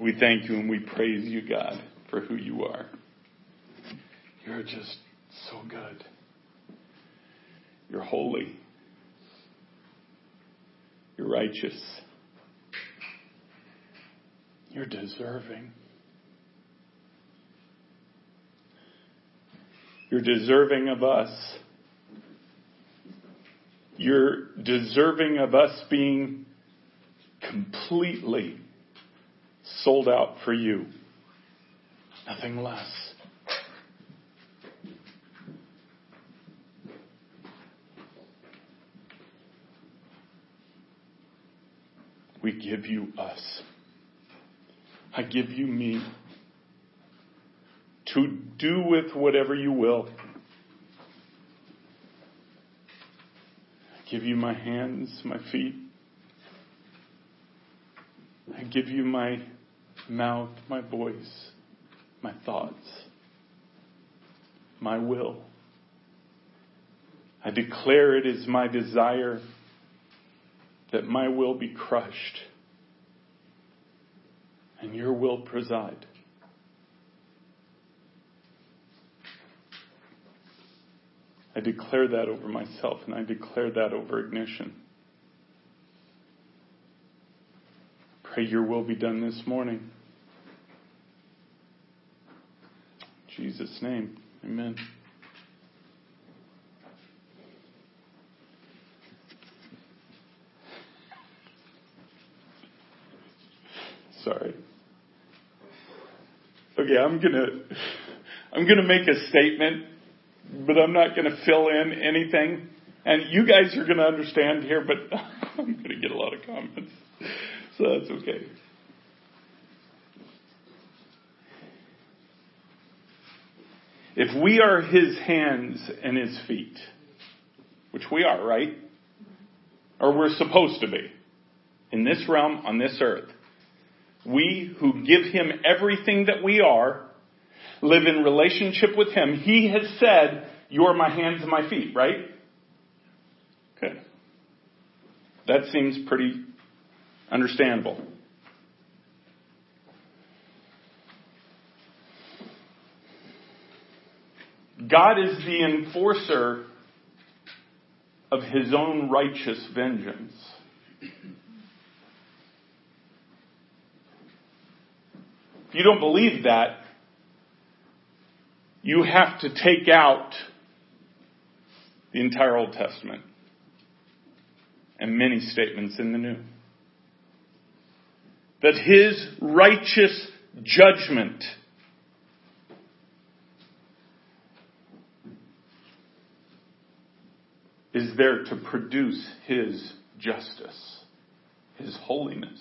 We thank you and we praise you, God, for who you are. You're just so good. You're holy. You're righteous. You're deserving. You're deserving of us. You're deserving of us being completely sold out for you. Nothing less. We give you us. I give you me to do with whatever you will. I give you my hands, my feet. I give you my mouth, my voice, my thoughts, my will. I declare it is my desire that my will be crushed and your will preside. I declare that over myself and I declare that over ignition. Pray your will be done this morning. In Jesus' name, amen. Sorry. Okay, I'm gonna, I'm gonna make a statement but I'm not to fill in anything. And you guys are to understand here, but I'm to get a lot of comments. So that's okay. If we are his hands and his feet, which we are, right? Or we're supposed to be, in this realm, on this earth, we who give him everything that we are live in relationship with Him, He has said, You're my hands and my feet, right? Okay. That seems pretty understandable. God is the enforcer of his own righteous vengeance. If you don't believe that, you have to take out the entire Old Testament and many statements in the New. That his righteous judgment is there to produce his justice, his holiness.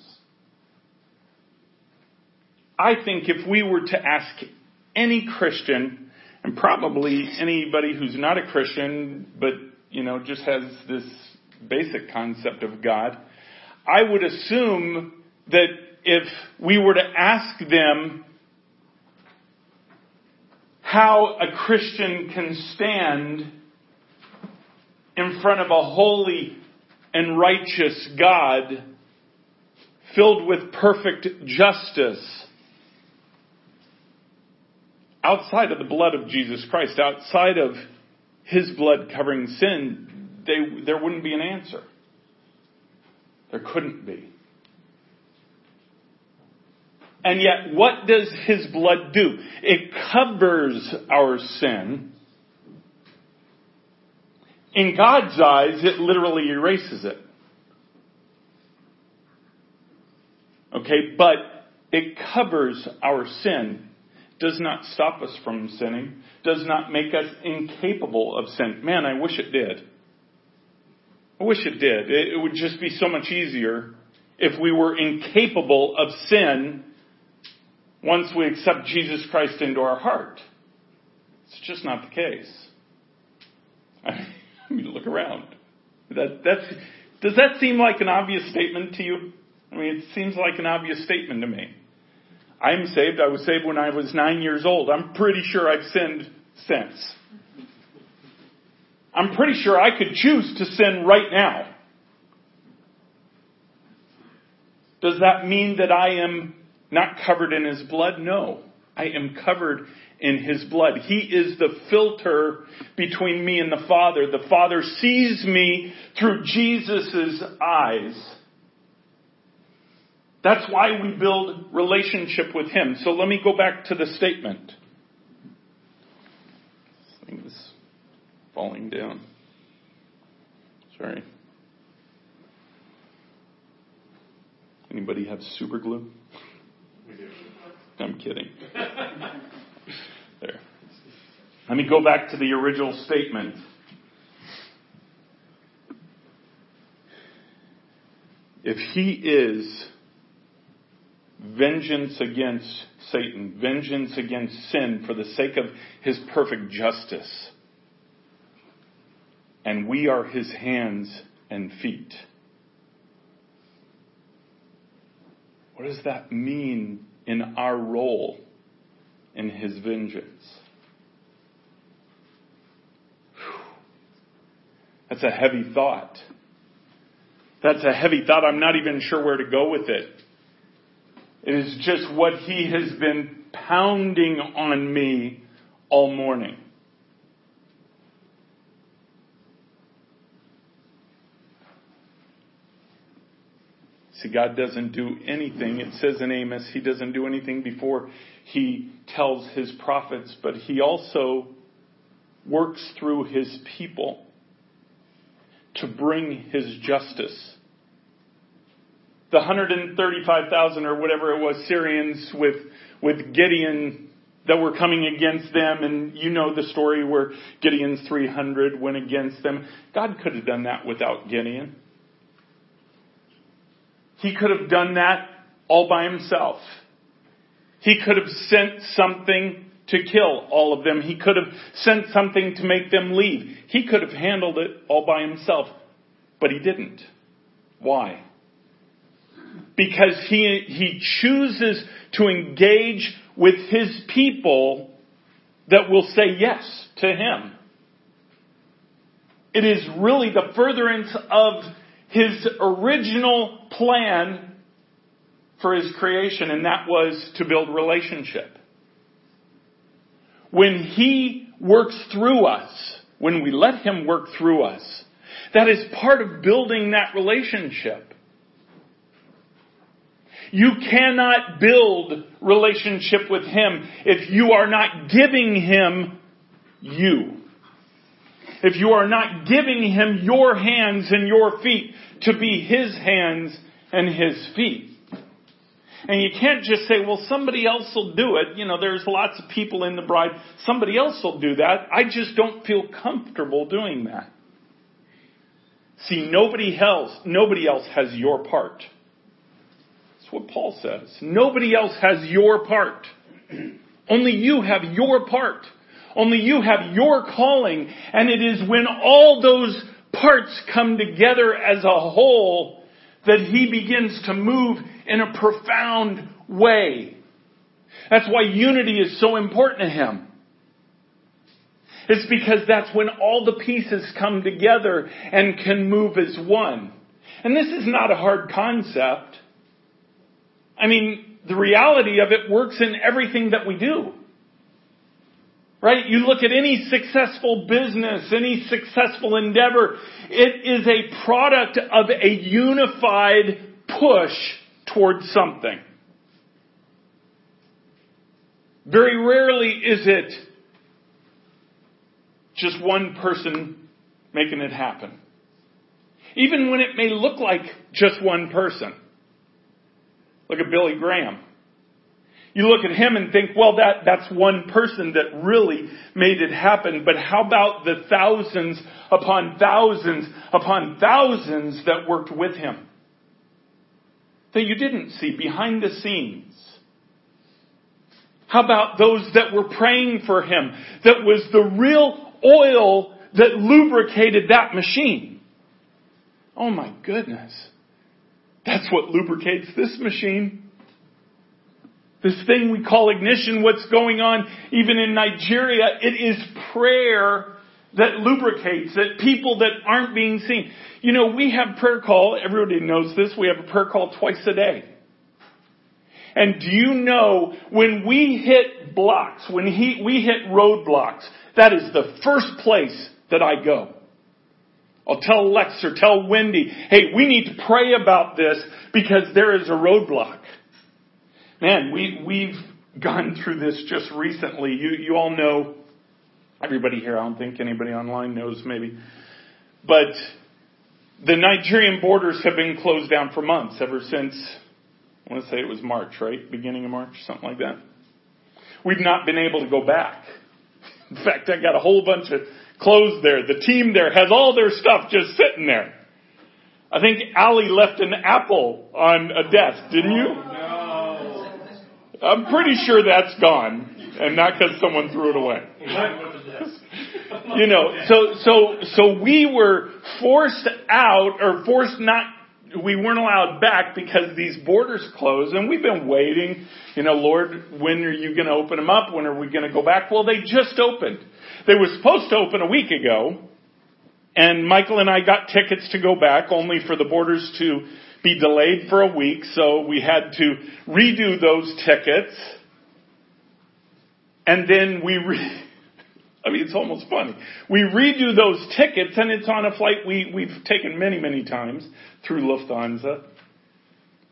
I think if we were to ask any Christian and probably anybody who's not a Christian, but, you know, just has this basic concept of God, I would assume that if we were to ask them how a Christian can stand in front of a holy and righteous God filled with perfect justice, outside of the blood of Jesus Christ, outside of his blood covering sin, they, there wouldn't be an answer. There couldn't be. And yet, what does his blood do? It covers our sin. In God's eyes, it literally erases it. Okay, but it covers our sin does not stop us from sinning, does not make us incapable of sin. Man, I wish it did. I wish it did. It would just be so much easier if we were incapable of sin once we accept Jesus Christ into our heart. It's just not the case. I around. That, that's, does that seem like an obvious statement to you? I mean, it seems like an obvious statement to me. I'm saved. I was saved when I was nine years old. I'm pretty sure I've sinned since. I'm pretty sure I could choose to sin right now. Does that mean that I am Not covered in his blood? No. I am covered in his blood. He is the filter between me and the Father. The Father sees me through Jesus' eyes. That's why we build relationship with him. So let me go back to the statement. This thing is falling down. Sorry. Anybody have super glue? We do. I'm kidding. there. Let me go back to the original statement. If he is vengeance against Satan, vengeance against sin for the sake of his perfect justice, and we are his hands and feet. What does that mean in our role in his vengeance? That's a heavy thought. That's a heavy thought. I'm not even sure where to go with it. It is just what he has been pounding on me all morning. See, God doesn't do anything. It says in Amos, He doesn't do anything before He tells His prophets, but He also works through His people to bring His justice. The 135,000 or whatever it was Syrians with, with Gideon that were coming against them, and you know the story where Gideon's 300 went against them. God could have done that without Gideon. He could have done that all by himself. He could have sent something to kill all of them. He could have sent something to make them leave. He could have handled it all by himself. But he didn't. Why? Because he, he chooses to engage with his people that will say yes to him. It is really the furtherance of his original plan for his creation, and that was to build relationship. When he works through us, when we let him work through us, that is part of building that relationship. You cannot build relationship with him if you are not giving him you. If you are not giving him your hands and your feet to be his hands and his feet. And you can't just say, well, somebody else will do it. You know, there's lots of people in the bride. Somebody else will do that. I just don't feel comfortable doing that. See, nobody else, nobody else has your part. That's what Paul says. Nobody else has your part. Only you have your part. Only you have your calling. And it is when all those parts come together as a whole that he begins to move in a profound way. That's why unity is so important to him. It's because that's when all the pieces come together and can move as one. And this is not a hard concept. I mean, the reality of it works in everything that we do. Right? You look at any successful business, any successful endeavor, it is a product of a unified push towards something. Very rarely is it just one person making it happen. Even when it may look like just one person. Look at Billy Graham. You look at him and think, well, that, that's one person that really made it happen. But how about the thousands upon thousands upon thousands that worked with him? That you didn't see behind the scenes. How about those that were praying for him? That was the real oil that lubricated that machine. Oh my goodness. That's what lubricates this machine. This thing we call ignition, what's going on even in Nigeria, it is prayer that lubricates that people that aren't being seen. You know, we have prayer call, everybody knows this, we have a prayer call twice a day. And do you know when we hit blocks, when he, we hit roadblocks, that is the first place that I go. I'll tell Lex or tell Wendy, hey, we need to pray about this because there is a roadblock. Man, we, we've gone through this just recently. You, you all know, everybody here, I don't think anybody online knows maybe, but the Nigerian borders have been closed down for months ever since, I want to say it was March, right? Beginning of March, something like that. We've not been able to go back. In fact, I got a whole bunch of clothes there. The team there has all their stuff just sitting there. I think Ali left an apple on a desk, didn't you? No. I'm pretty sure that's gone, and not because someone threw it away. you know, so so so we were forced out or forced not. We weren't allowed back because these borders closed, and we've been waiting. You know, Lord, when are you going to open them up? When are we going to go back? Well, they just opened. They were supposed to open a week ago, and Michael and I got tickets to go back, only for the borders to be delayed for a week. So we had to redo those tickets, and then we. Re- I mean, it's almost funny. We redo those tickets and it's on a flight we, we've taken many, many times through Lufthansa.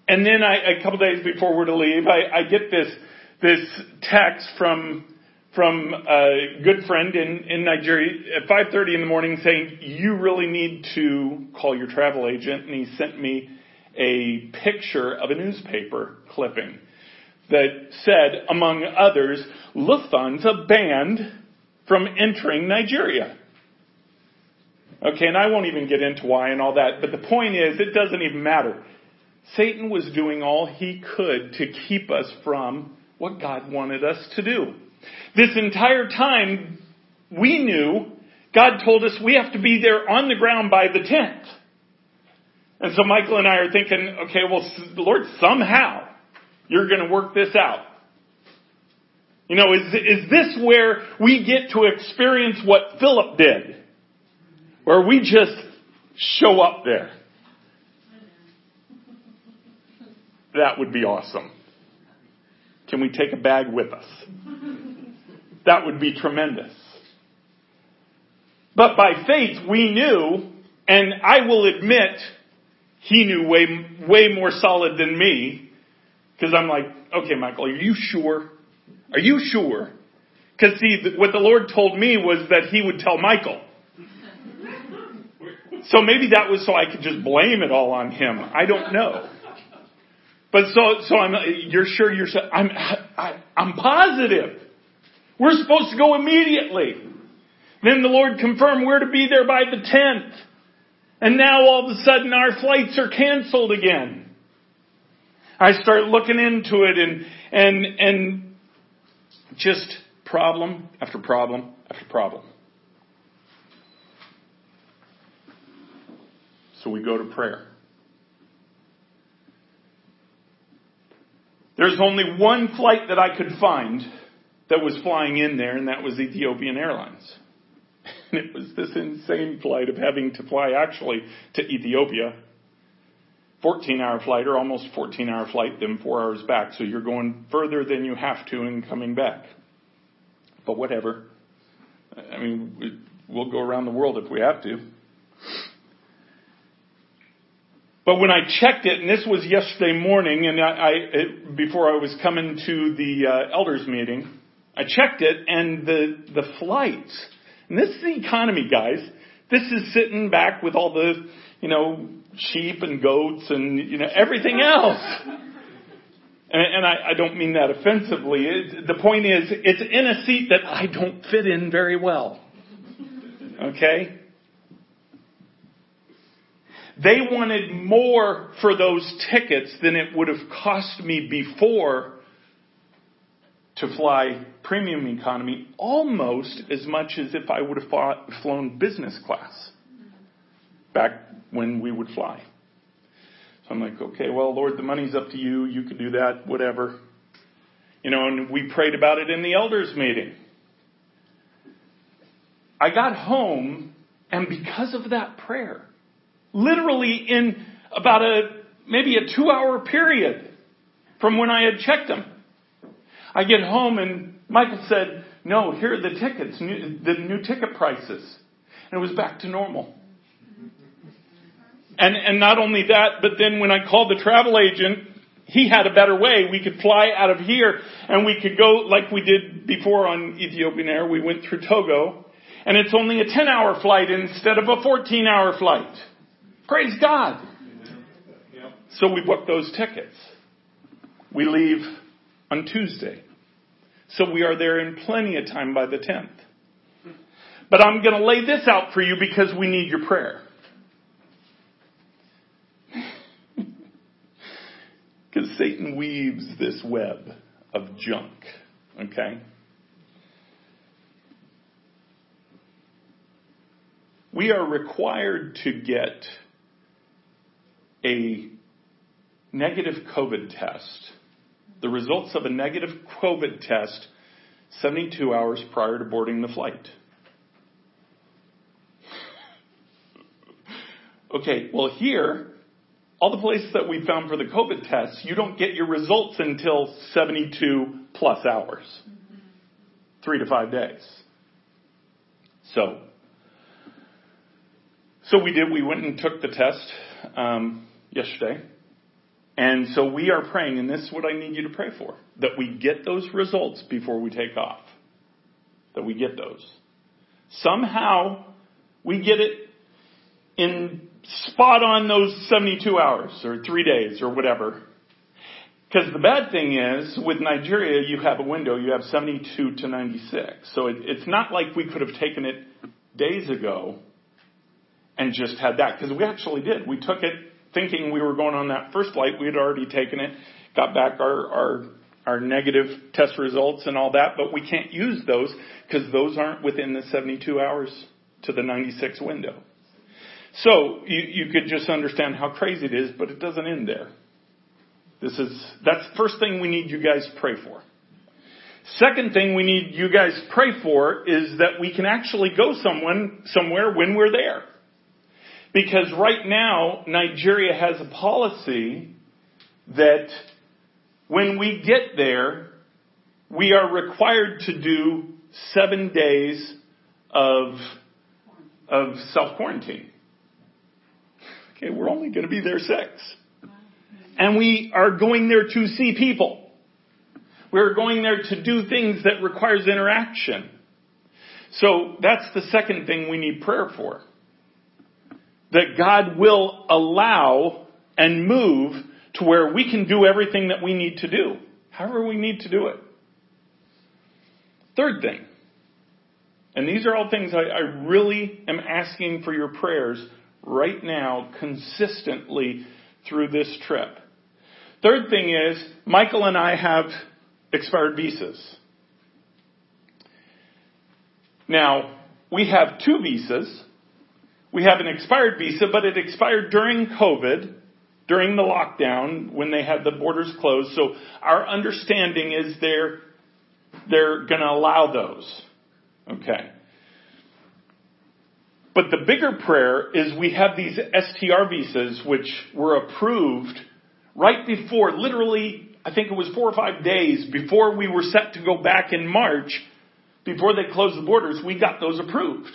And then I, a couple days before we're to leave, I, I get this, this text from, from a good friend in, in Nigeria at 5.30 in the morning saying, you really need to call your travel agent. And he sent me a picture of a newspaper clipping that said, among others, Lufthansa banned from entering Nigeria. Okay, and I won't even get into why and all that, but the point is, it doesn't even matter. Satan was doing all he could to keep us from what God wanted us to do. This entire time, we knew God told us we have to be there on the ground by the 10th. And so Michael and I are thinking, okay, well, Lord, somehow you're going to work this out. You know, is, is this where we get to experience what Philip did? Where we just show up there? That would be awesome. Can we take a bag with us? That would be tremendous. But by faith, we knew, and I will admit, he knew way, way more solid than me, because I'm like, okay, Michael, are you sure? Are you sure? Because see, what the Lord told me was that He would tell Michael. So maybe that was so I could just blame it all on him. I don't know. But so, so I'm, you're sure you're, I'm, I, I'm positive. We're supposed to go immediately. Then the Lord confirmed we're to be there by the 10th. And now all of a sudden our flights are canceled again. I start looking into it and, and, and just problem after problem after problem. So we go to prayer. There's only one flight that I could find that was flying in there, and that was Ethiopian Airlines. And it was this insane flight of having to fly actually to Ethiopia 14 hour flight or almost 14 hour flight, then four hours back. So you're going further than you have to and coming back. But whatever. I mean, we'll go around the world if we have to. But when I checked it, and this was yesterday morning, and I, I it, before I was coming to the uh, elders meeting, I checked it, and the the flights. And this is the economy, guys. This is sitting back with all the, you know, sheep and goats and you know everything else. And, and I, I, don't mean that offensively. It, the point is, it's in a seat that I don't fit in very well. Okay? They wanted more for those tickets than it would have cost me before to fly premium economy, almost as much as if I would have flown business class back when we would fly. So I'm like, okay, well, Lord, the money's up to you. You can do that, whatever. You know, and we prayed about it in the elders meeting. I got home, and because of that prayer, literally in about a maybe a two hour period, from when I had checked them. I get home and Michael said, no, here are the tickets, new, the new ticket prices. And it was back to normal. And, and not only that, but then when I called the travel agent, he had a better way. We could fly out of here and we could go like we did before on Ethiopian Air. We went through Togo and it's only a 10 hour flight instead of a 14 hour flight. Praise God. So we booked those tickets. We leave on Tuesday. So we are there in plenty of time by the 10th. But I'm going to lay this out for you because we need your prayer. Because Satan weaves this web of junk. Okay? We are required to get a negative COVID test, the results of a negative COVID test 72 hours prior to boarding the flight. Okay, well here, all the places that we found for the COVID tests, you don't get your results until 72 plus hours. Three to five days. So, so we did, we went and took the test, um, yesterday. And so we are praying, and this is what I need you to pray for, that we get those results before we take off. That we get those. Somehow, we get it in spot on those 72 hours or three days or whatever. Because the bad thing is, with Nigeria, you have a window, you have 72 to 96. So it, it's not like we could have taken it days ago and just had that. Because we actually did. We took it thinking we were going on that first flight. We had already taken it, got back our, our, our negative test results and all that, but we can't use those because those aren't within the 72 hours to the 96 window. So you, you could just understand how crazy it is, but it doesn't end there. This is, that's the first thing we need you guys to pray for. Second thing we need you guys to pray for is that we can actually go someone, somewhere when we're there. Because right now, Nigeria has a policy that when we get there, we are required to do seven days of, of self quarantine. Okay, we're only going to be there six. And we are going there to see people. We're going there to do things that requires interaction. So that's the second thing we need prayer for. That God will allow and move to where we can do everything that we need to do. However we need to do it. Third thing. And these are all things I, I really am asking for your prayers right now consistently through this trip. Third thing is, Michael and I have expired visas. Now, we have two visas. We have an expired visa, but it expired during COVID, during the lockdown, when they had the borders closed. So our understanding is they're, they're gonna allow those. Okay. But the bigger prayer is we have these STR visas which were approved right before, literally, I think it was four or five days before we were set to go back in March, before they closed the borders, we got those approved.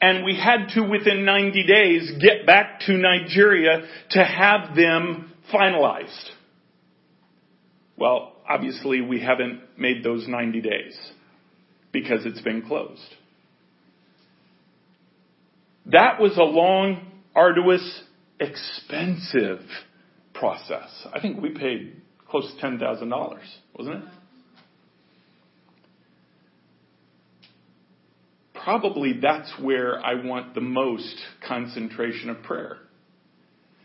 And we had to, within 90 days, get back to Nigeria to have them finalized. Well, obviously we haven't made those 90 days because it's been closed. That was a long, arduous, expensive process. I think we paid close to $10,000, wasn't it? Probably that's where I want the most concentration of prayer.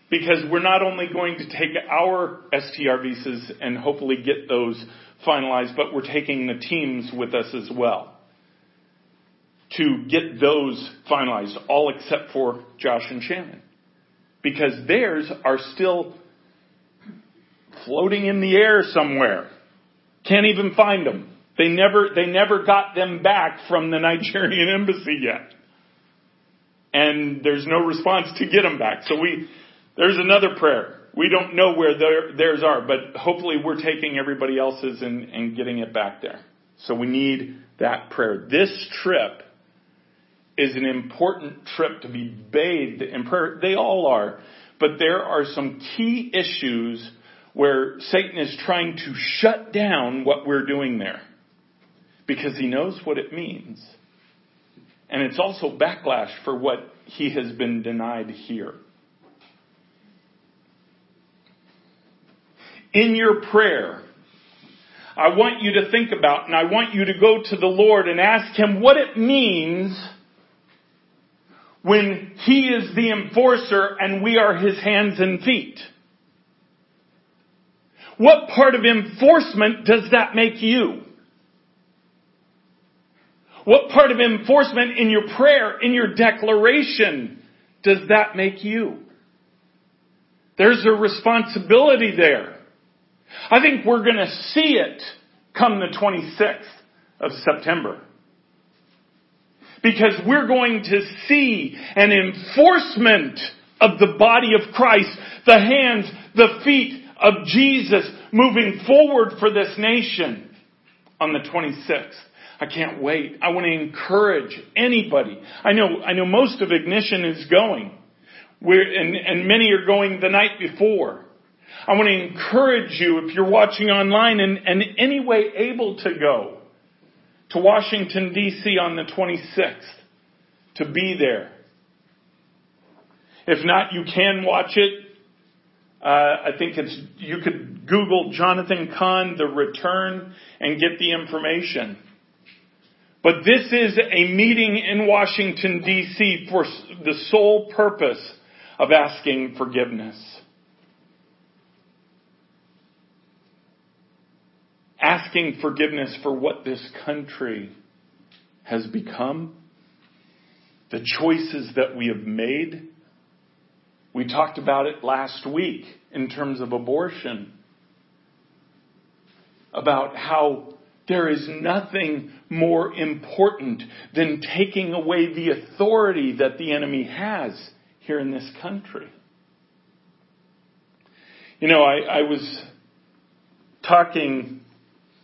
Because we're not only going to take our STR visas and hopefully get those finalized, but we're taking the teams with us as well to get those finalized, all except for Josh and Shannon. Because theirs are still floating in the air somewhere. Can't even find them. They never, they never got them back from the Nigerian embassy yet. And there's no response to get them back. So we, there's another prayer We don't know where their, theirs are, but hopefully we're taking everybody else's and, and getting it back there. So we need that prayer. This trip is an important trip to be bathed in prayer. They all are. But there are some key issues where Satan is trying to shut down what we're doing there. Because he knows what it means. And it's also backlash for what he has been denied here. In your prayer, I want you to think about and I want you to go to the Lord and ask Him what it means when He is the enforcer and we are His hands and feet. What part of enforcement does that make you? What part of enforcement in your prayer, in your declaration, does that make you? There's a responsibility there. I think we're going to see it come the 26th of September. Because we're going to see an enforcement of the body of Christ, the hands, the feet of Jesus moving forward for this nation on the 26th. I can't wait. I want to encourage anybody. I know, I know most of Ignition is going. We're, and, and many are going the night before. I want to encourage you if you're watching online and, and any way able to go to Washington DC on the 26th to be there. If not, you can watch it. Uh, I think it's, you could Google Jonathan Cahn, the return, and get the information. But this is a meeting in Washington DC for the sole purpose of asking forgiveness. Asking forgiveness for what this country has become, the choices that we have made. We talked about it last week in terms of abortion, about how there is nothing more important than taking away the authority that the enemy has here in this country. You know, I, I was talking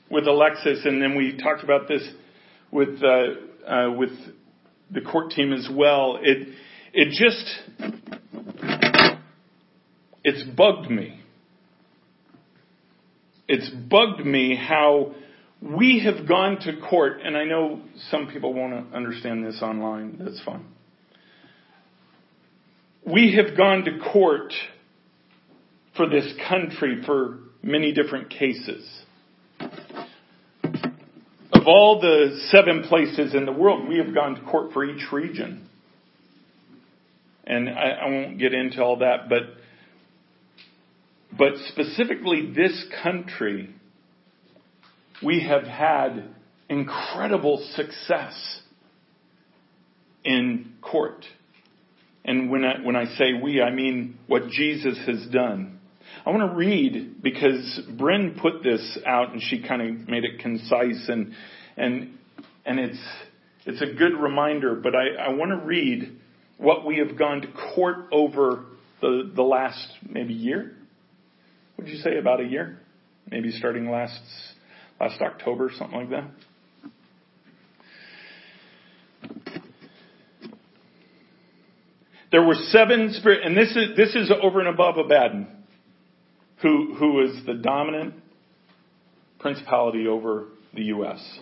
with Alexis, and then we talked about this with uh, uh, with the court team as well. It it just it's bugged me. It's bugged me how we have gone to court, and I know some people won't understand this online. That's fine. We have gone to court for this country for many different cases of all the seven places in the world, we have gone to court for each region. And I, I won't get into all that, but, but specifically this country, we have had incredible success in court. And when I, when I say we, I mean what Jesus has done. I want to read because Bryn put this out and she kind of made it concise and and and it's it's a good reminder. But I, I want to read what we have gone to court over the the last maybe year. Would you say about a year? Maybe starting last last October, something like that. There were seven spirit, and this is this is over and above Abaddon who, who is the dominant principality over the U.S.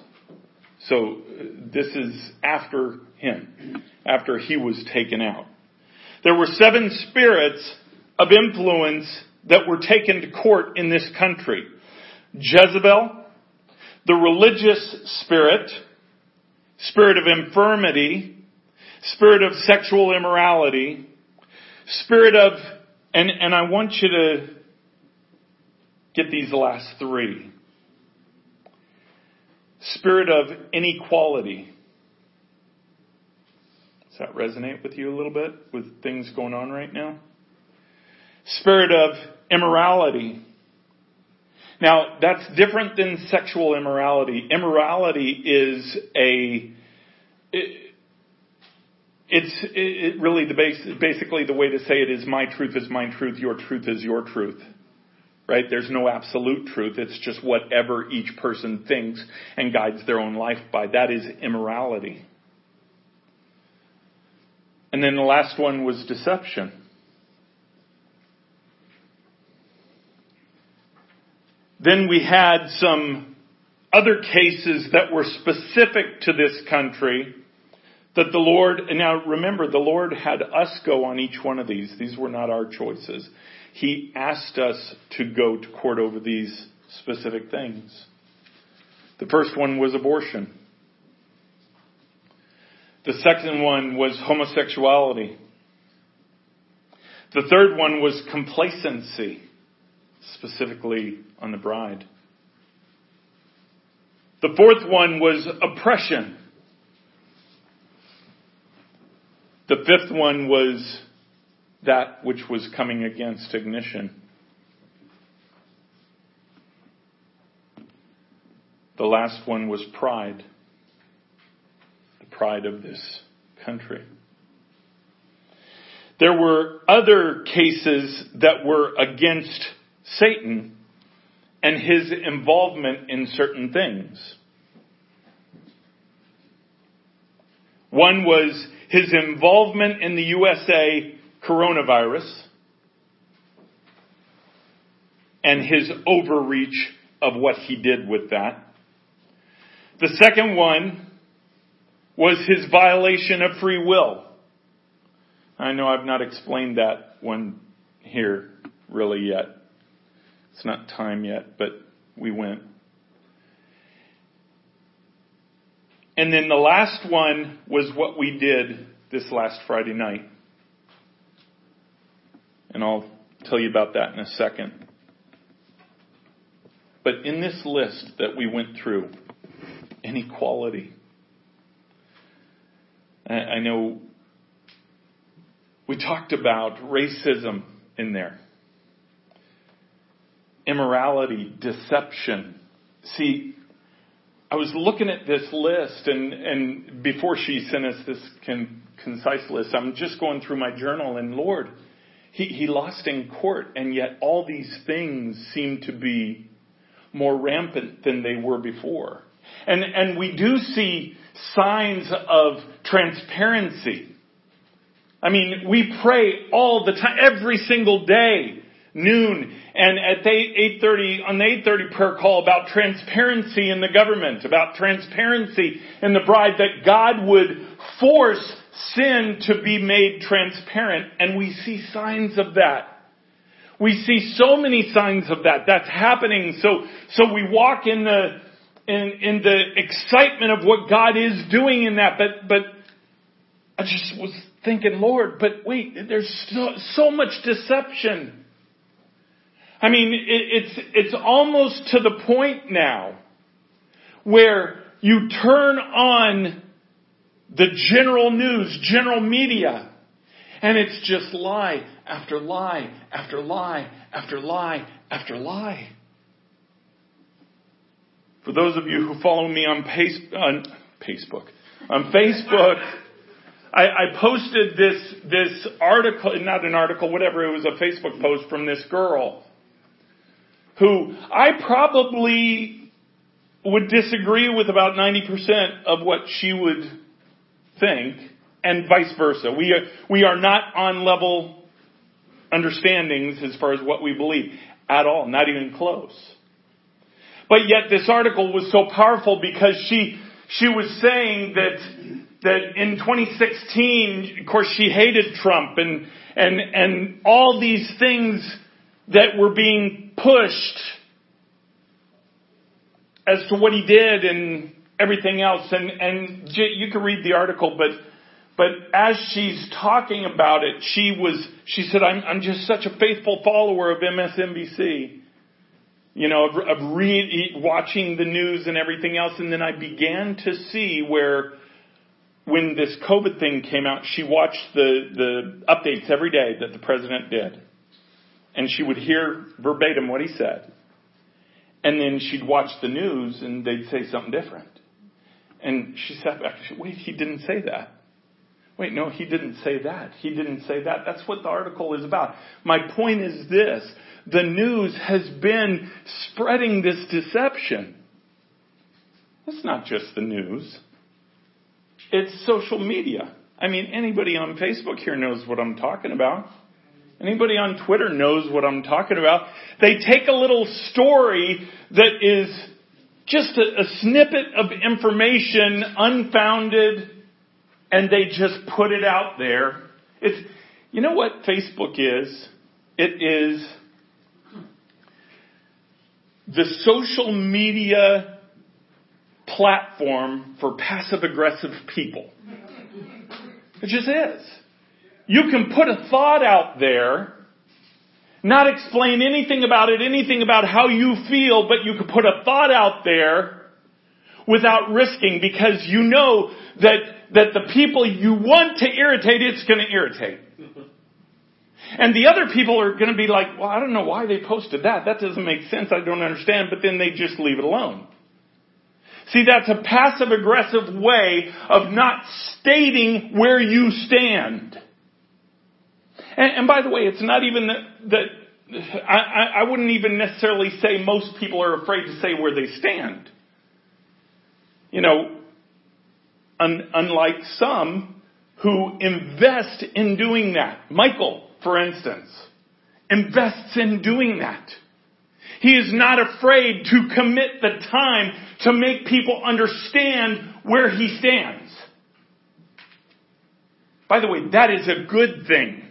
So uh, this is after him, after he was taken out. There were seven spirits of influence that were taken to court in this country. Jezebel, the religious spirit, spirit of infirmity, spirit of sexual immorality, spirit of, and, and I want you to Get these last three. Spirit of inequality. Does that resonate with you a little bit with things going on right now? Spirit of immorality. Now, that's different than sexual immorality. Immorality is a, it, it's it really the base, basically the way to say it is my truth is my truth, your truth is your truth. Right? There's no absolute truth. It's just whatever each person thinks and guides their own life by. That is immorality. And then the last one was deception. Then we had some other cases that were specific to this country that the Lord, and now remember, the Lord had us go on each one of these. These were not our choices. He asked us to go to court over these specific things. The first one was abortion. The second one was homosexuality. The third one was complacency, specifically on the bride. The fourth one was oppression. The fifth one was that which was coming against ignition. The last one was pride, the pride of this country. There were other cases that were against Satan and his involvement in certain things. One was his involvement in the USA coronavirus and his overreach of what he did with that. The second one was his violation of free will. I know I've not explained that one here really yet. It's not time yet, but we went. And then the last one was what we did this last Friday night. And I'll tell you about that in a second. But in this list that we went through, inequality. I know we talked about racism in there, immorality, deception. See, I was looking at this list, and, and before she sent us this con, concise list, I'm just going through my journal, and Lord, he, he lost in court, and yet all these things seem to be more rampant than they were before. And, and we do see signs of transparency. I mean, we pray all the time, every single day, noon, and at 8.30, on the 8.30 prayer call about transparency in the government, about transparency in the bride, that God would force sin to be made transparent, and we see signs of that. We see so many signs of that. That's happening. So, so we walk in the, in, in the excitement of what God is doing in that, but, but I just was thinking, Lord, but wait, there's so, so much deception. I mean, it, it's, it's almost to the point now where you turn on the general news, general media, and it's just lie after lie after lie after lie after lie. For those of you who follow me on, pace, on Facebook, on Facebook, I, I posted this this article, not an article, whatever. It was a Facebook post from this girl who I probably would disagree with about 90% of what she would think, and vice versa. We are, we are not on level understandings as far as what we believe at all, not even close. But yet this article was so powerful because she, she was saying that, that in 2016, of course she hated Trump and, and, and all these things that were being pushed as to what he did and everything else. And, and you can read the article, but, but as she's talking about it, she was, she said, I'm, I'm just such a faithful follower of MSNBC you know, of, of re- watching the news and everything else. And then I began to see where, when this COVID thing came out, she watched the, the updates every day that the president did. And she would hear verbatim what he said. And then she'd watch the news and they'd say something different. And she sat back wait, he didn't say that. Wait, no, he didn't say that. He didn't say that. That's what the article is about. My point is this. The news has been spreading this deception. It's not just the news. It's social media. I mean, anybody on Facebook here knows what I'm talking about. Anybody on Twitter knows what I'm talking about. They take a little story that is just a, a snippet of information, unfounded, and they just put it out there. It's, you know what Facebook is? It is the social media platform for passive aggressive people. It just is. You can put a thought out there, not explain anything about it, anything about how you feel, but you can put a thought out there without risking because you know that, that the people you want to irritate, it's going to irritate. And the other people are going to be like, well, I don't know why they posted that. That doesn't make sense. I don't understand. But then they just leave it alone. See, that's a passive aggressive way of not stating where you stand. And, and by the way, it's not even that, that I, I wouldn't even necessarily say most people are afraid to say where they stand. You know, un, unlike some who invest in doing that. Michael, for instance, invests in doing that. He is not afraid to commit the time to make people understand where he stands. By the way, that is a good thing.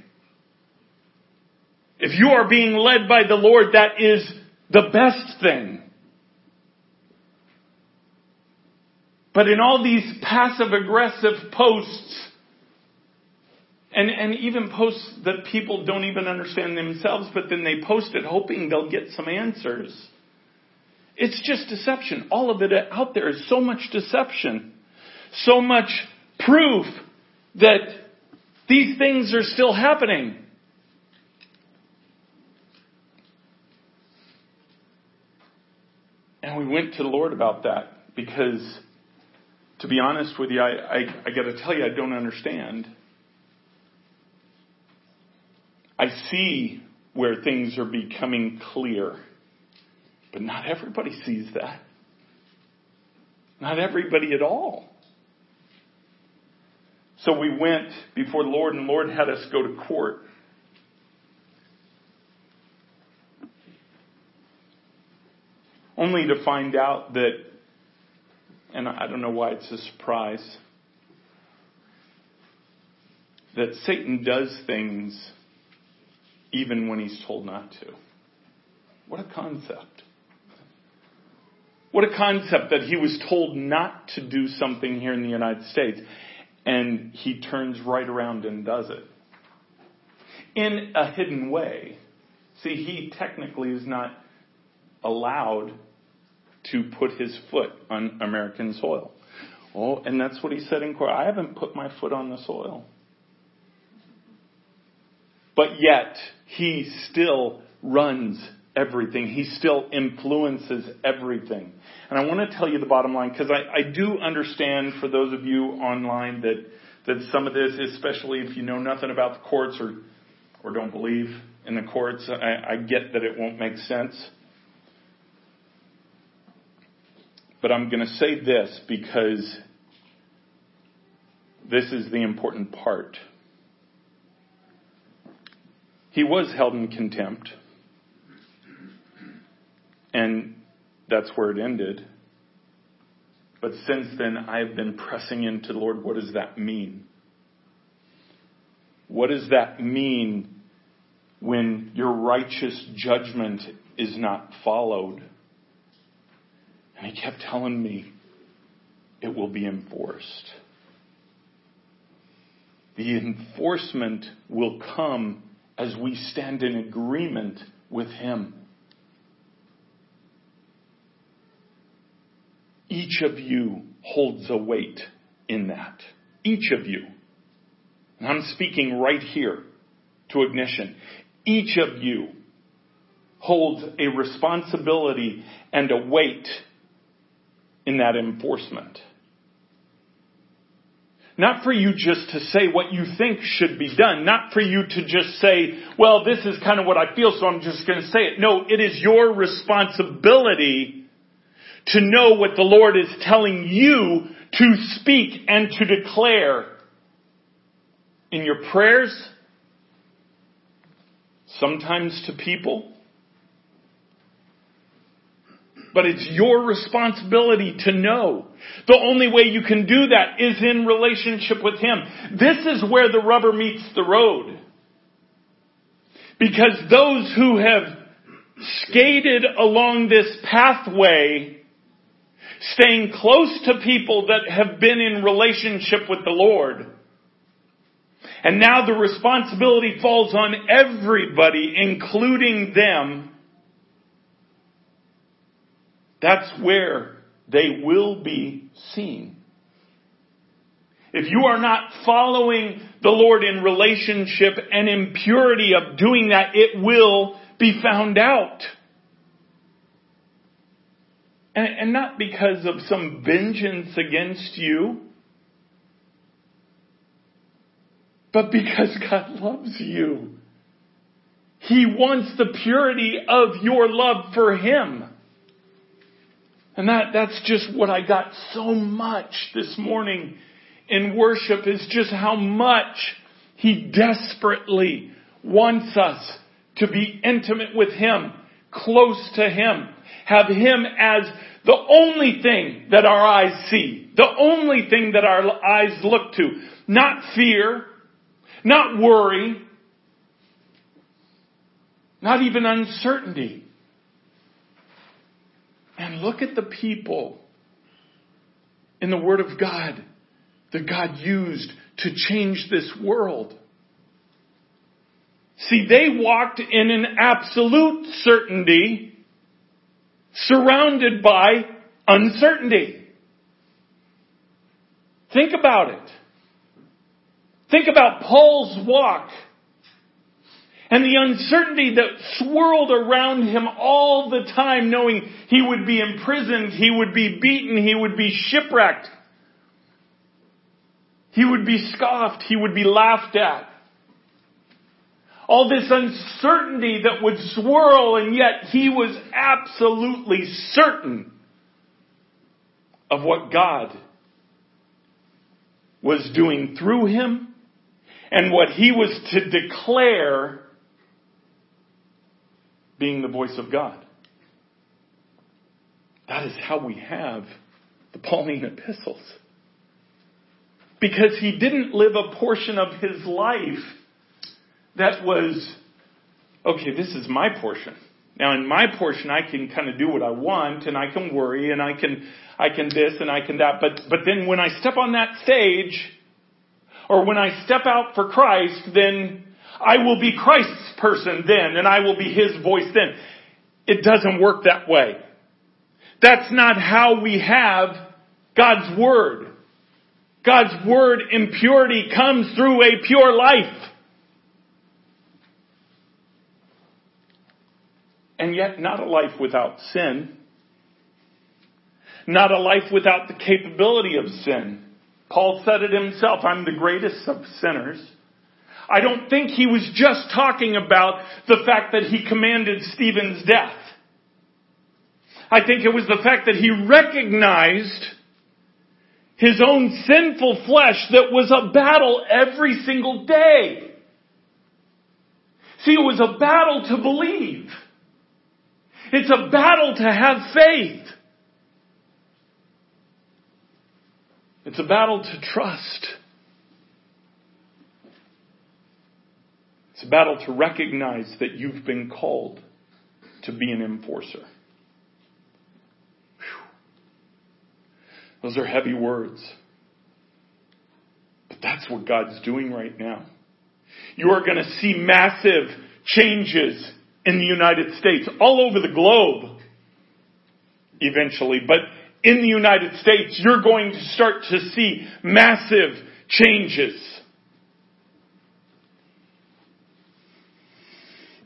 If you are being led by the Lord, that is the best thing. But in all these passive aggressive posts, and, and even posts that people don't even understand themselves, but then they post it hoping they'll get some answers. It's just deception. All of it out there is so much deception. So much proof that these things are still happening. And we went to the Lord about that because, to be honest with you, I, I, I got to tell you, I don't understand. I see where things are becoming clear, but not everybody sees that. Not everybody at all. So we went before the Lord, and the Lord had us go to court. Only to find out that, and I don't know why it's a surprise, that Satan does things even when he's told not to. What a concept. What a concept that he was told not to do something here in the United States and he turns right around and does it. In a hidden way. See, he technically is not allowed to put his foot on American soil. Oh, and that's what he said in court. I haven't put my foot on the soil. But yet, he still runs everything. He still influences everything. And I want to tell you the bottom line because I, I do understand for those of you online that, that some of this, especially if you know nothing about the courts or, or don't believe in the courts, I, I get that it won't make sense. But I'm going to say this because this is the important part. He was held in contempt. And that's where it ended. But since then, I've been pressing into the Lord. What does that mean? What does that mean when your righteous judgment is not followed? And he kept telling me, it will be enforced. The enforcement will come as we stand in agreement with him. Each of you holds a weight in that. Each of you. And I'm speaking right here to ignition. Each of you holds a responsibility and a weight in that enforcement. Not for you just to say what you think should be done. Not for you to just say, well, this is kind of what I feel, so I'm just going to say it. No, it is your responsibility to know what the Lord is telling you to speak and to declare in your prayers, sometimes to people, but it's your responsibility to know. The only way you can do that is in relationship with Him. This is where the rubber meets the road. Because those who have skated along this pathway, staying close to people that have been in relationship with the Lord, and now the responsibility falls on everybody, including them, that's where they will be seen. If you are not following the Lord in relationship and impurity of doing that, it will be found out. And, and not because of some vengeance against you, but because God loves you. He wants the purity of your love for Him. And that, that's just what I got so much this morning in worship is just how much He desperately wants us to be intimate with Him, close to Him, have Him as the only thing that our eyes see, the only thing that our eyes look to, not fear, not worry, not even uncertainty. And look at the people in the Word of God that God used to change this world. See, they walked in an absolute certainty surrounded by uncertainty. Think about it. Think about Paul's walk and the uncertainty that swirled around him all the time, knowing he would be imprisoned, he would be beaten, he would be shipwrecked, he would be scoffed, he would be laughed at. All this uncertainty that would swirl, and yet he was absolutely certain of what God was doing through him and what he was to declare being the voice of God. That is how we have the Pauline epistles. Because he didn't live a portion of his life that was, okay, this is my portion. Now in my portion I can kind of do what I want and I can worry and I can, I can this and I can that. But, but then when I step on that stage, or when I step out for Christ, then I will be Christ's person then, and I will be His voice then. It doesn't work that way. That's not how we have God's Word. God's Word in purity comes through a pure life. And yet not a life without sin. Not a life without the capability of sin. Paul said it himself, I'm the greatest of sinners. I don't think he was just talking about the fact that he commanded Stephen's death. I think it was the fact that he recognized his own sinful flesh that was a battle every single day. See, it was a battle to believe. It's a battle to have faith. It's a battle to trust. It's a battle to recognize that you've been called to be an enforcer. Whew. Those are heavy words. But that's what God's doing right now. You are going to see massive changes in the United States, all over the globe, eventually. But in the United States, you're going to start to see massive changes.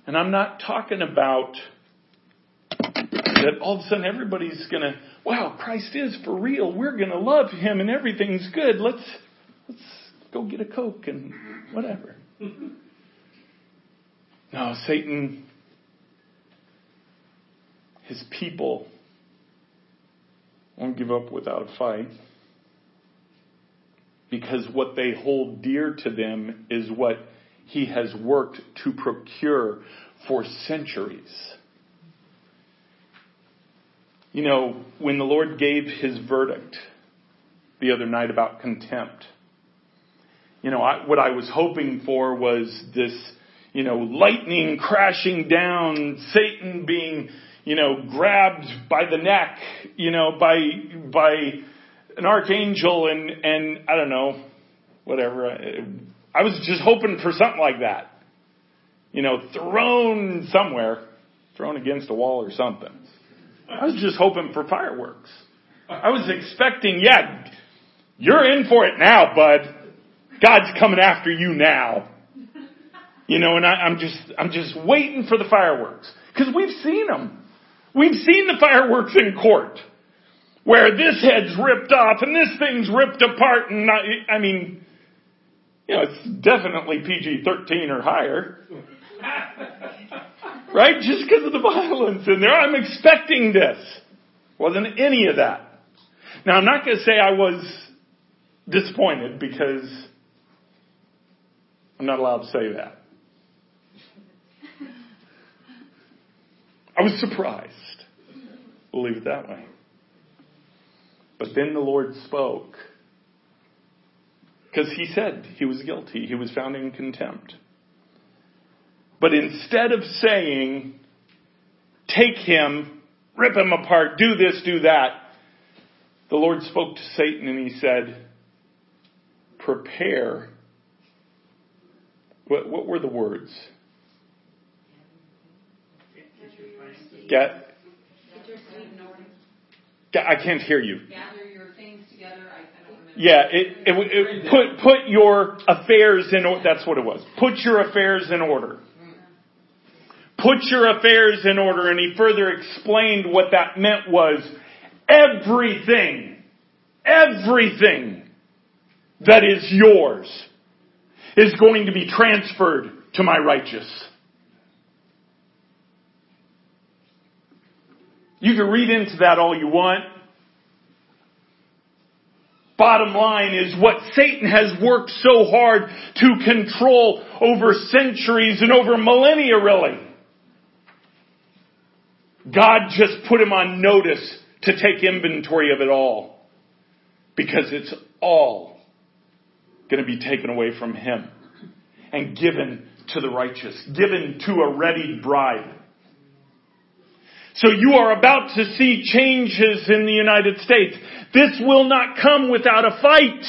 And I'm not talking about that all of a sudden everybody's going to, wow, Christ is for real. We're going to love him and everything's good. Let's, Let's go get a Coke and whatever. No, Satan, his people won't give up without a fight because what they hold dear to them is what he has worked to procure for centuries. You know, when the Lord gave his verdict the other night about contempt, you know, I, what I was hoping for was this, you know, lightning crashing down, Satan being, you know, grabbed by the neck, you know, by, by an archangel and, and I don't know, whatever. I was just hoping for something like that. You know, thrown somewhere, thrown against a wall or something. I was just hoping for fireworks. I was expecting, yeah, you're in for it now, bud. God's coming after you now. You know, and I, I'm just, I'm just waiting for the fireworks. Cause we've seen them. We've seen the fireworks in court. Where this head's ripped off and this thing's ripped apart and not, I mean, you know, it's definitely PG-13 or higher. right? Just because of the violence in there. I'm expecting this. Wasn't any of that. Now I'm not going to say I was disappointed because I'm not allowed to say that. I was surprised. We'll leave it that way. But then the Lord spoke. Because he said he was guilty. He was found in contempt. But instead of saying, take him, rip him apart, do this, do that, the Lord spoke to Satan and he said, prepare. What, what were the words? Get. I can't hear you. Gather your things together. I. Yeah, it, it, it, put put your affairs in order. That's what it was. Put your affairs in order. Put your affairs in order, and he further explained what that meant was everything, everything that is yours is going to be transferred to my righteous. You can read into that all you want. Bottom line is what Satan has worked so hard to control over centuries and over millennia really. God just put him on notice to take inventory of it all. Because it's all going to be taken away from him and given to the righteous, given to a ready bride. So you are about to see changes in the United States. This will not come without a fight.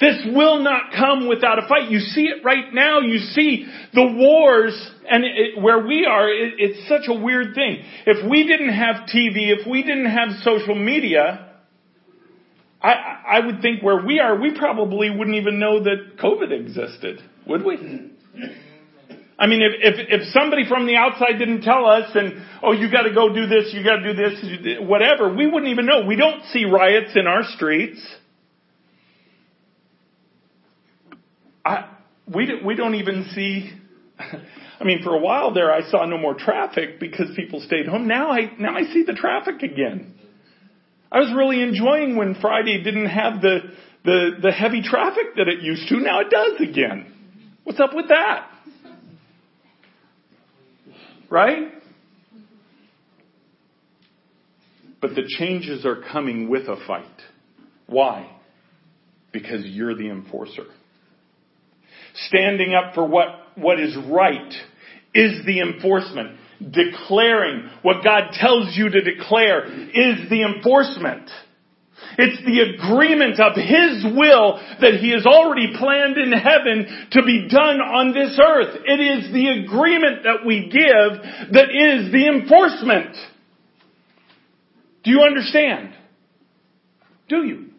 This will not come without a fight. You see it right now. You see the wars and it, where we are, it, it's such a weird thing. If we didn't have TV, if we didn't have social media, I, I would think where we are, we probably wouldn't even know that COVID existed, would we? I mean, if, if, if somebody from the outside didn't tell us and, oh, you gotta go do this, you gotta do this, whatever, we wouldn't even know. We don't see riots in our streets. I, we, we don't even see, I mean, for a while there I saw no more traffic because people stayed home. Now I, now I see the traffic again. I was really enjoying when Friday didn't have the, the, the heavy traffic that it used to. Now it does again. What's up with that? Right? But the changes are coming with a fight. Why? Because you're the enforcer. Standing up for what, what is right is the enforcement. Declaring what God tells you to declare is the enforcement. It's the agreement of His will that He has already planned in heaven to be done on this earth. It is the agreement that we give that is the enforcement. Do you understand? Do you?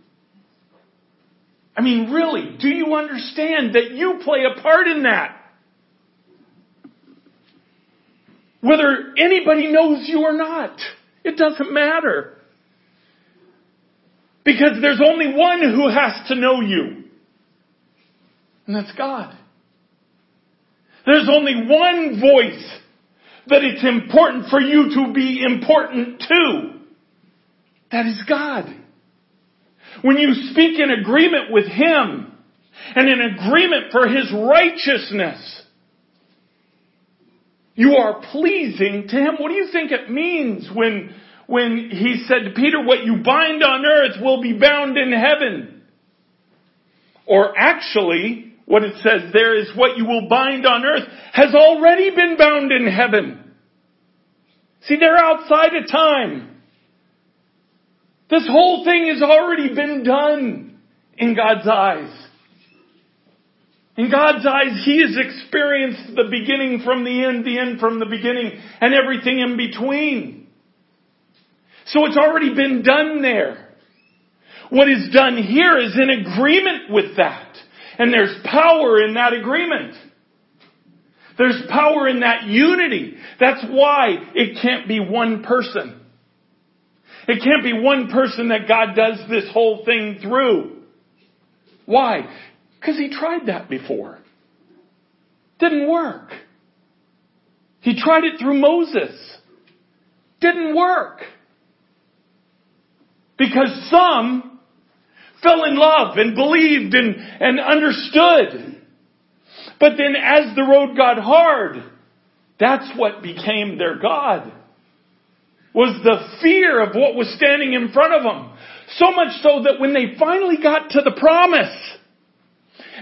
I mean, really, do you understand that you play a part in that? Whether anybody knows you or not, it doesn't matter. Because there's only one who has to know you. And that's God. There's only one voice that it's important for you to be important to. That is God. When you speak in agreement with Him and in agreement for His righteousness, you are pleasing to Him. What do you think it means when, when He said to Peter, what you bind on earth will be bound in heaven? Or actually, what it says there is what you will bind on earth has already been bound in heaven. See, they're outside of time. This whole thing has already been done in God's eyes. In God's eyes, He has experienced the beginning from the end, the end from the beginning, and everything in between. So it's already been done there. What is done here is in agreement with that. And there's power in that agreement. There's power in that unity. That's why it can't be one person. It can't be one person that God does this whole thing through. Why? Because he tried that before. Didn't work. He tried it through Moses. Didn't work. Because some fell in love and believed and, and understood. But then as the road got hard, that's what became their God. Was the fear of what was standing in front of them. So much so that when they finally got to the promise,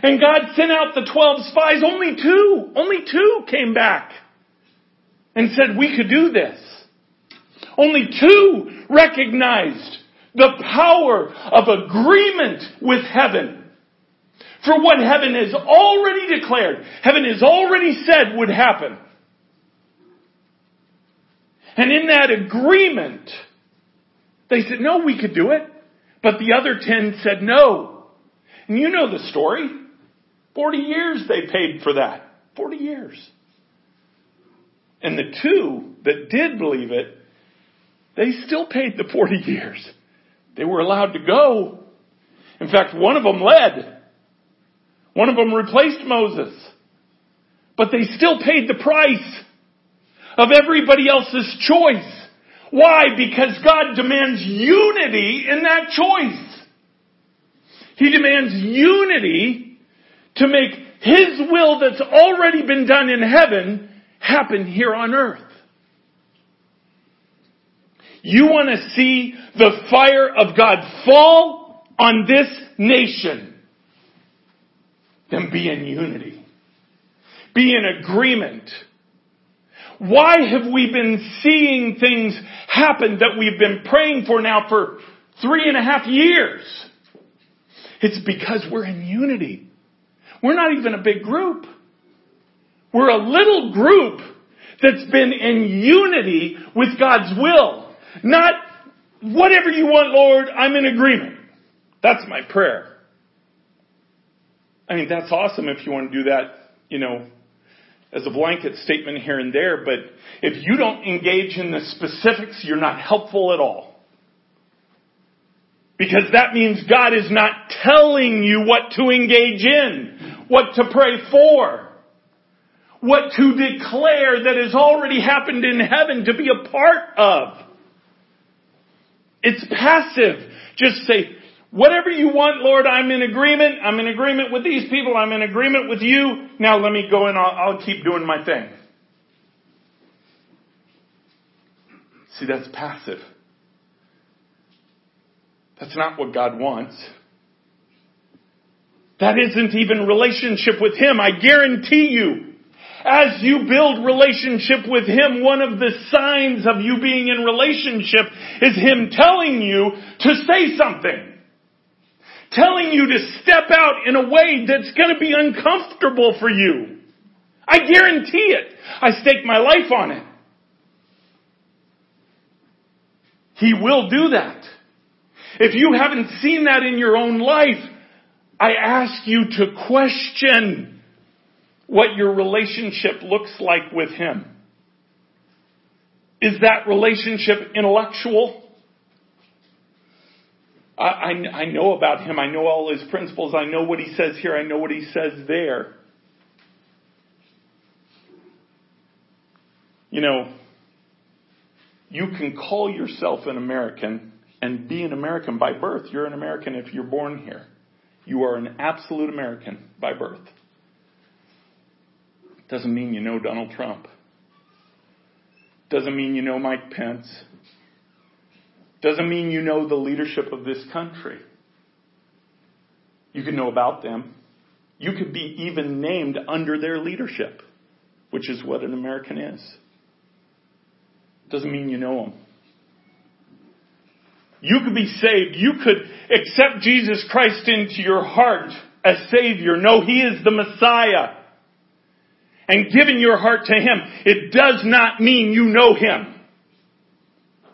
and God sent out the 12 spies, only two, only two came back and said we could do this. Only two recognized the power of agreement with heaven for what heaven has already declared, heaven has already said would happen. And in that agreement, they said, no, we could do it. But the other ten said no. And you know the story. 40 years they paid for that. 40 years. And the two that did believe it, they still paid the 40 years. They were allowed to go. In fact, one of them led. One of them replaced Moses. But they still paid the price of everybody else's choice. Why? Because God demands unity in that choice. He demands unity to make His will that's already been done in heaven happen here on earth. You want to see the fire of God fall on this nation. Then be in unity. Be in agreement. Why have we been seeing things happen that we've been praying for now for three and a half years? It's because we're in unity. We're not even a big group. We're a little group that's been in unity with God's will. Not whatever you want, Lord, I'm in agreement. That's my prayer. I mean, that's awesome if you want to do that, you know, as a blanket statement here and there, but if you don't engage in the specifics, you're not helpful at all. Because that means God is not telling you what to engage in, what to pray for, what to declare that has already happened in heaven to be a part of. It's passive. Just say, whatever you want, Lord, I'm in agreement. I'm in agreement with these people. I'm in agreement with you. Now let me go and I'll, I'll keep doing my thing. See, that's passive. That's not what God wants. That isn't even relationship with Him. I guarantee you. As you build relationship with Him, one of the signs of you being in relationship is Him telling you to say something. Telling you to step out in a way that's gonna be uncomfortable for you. I guarantee it. I stake my life on it. He will do that. If you haven't seen that in your own life, I ask you to question what your relationship looks like with Him. Is that relationship intellectual? I, I, I know about him. I know all his principles. I know what he says here. I know what he says there. You know, you can call yourself an American and be an American by birth. You're an American if you're born here. You are an absolute American by birth. Doesn't mean you know Donald Trump. Doesn't mean you know Mike Pence. Doesn't mean you know the leadership of this country. You can know about them. You could be even named under their leadership, which is what an American is. Doesn't mean you know them. You could be saved. You could accept Jesus Christ into your heart as Savior. No, He is the Messiah. And giving your heart to Him, it does not mean you know Him.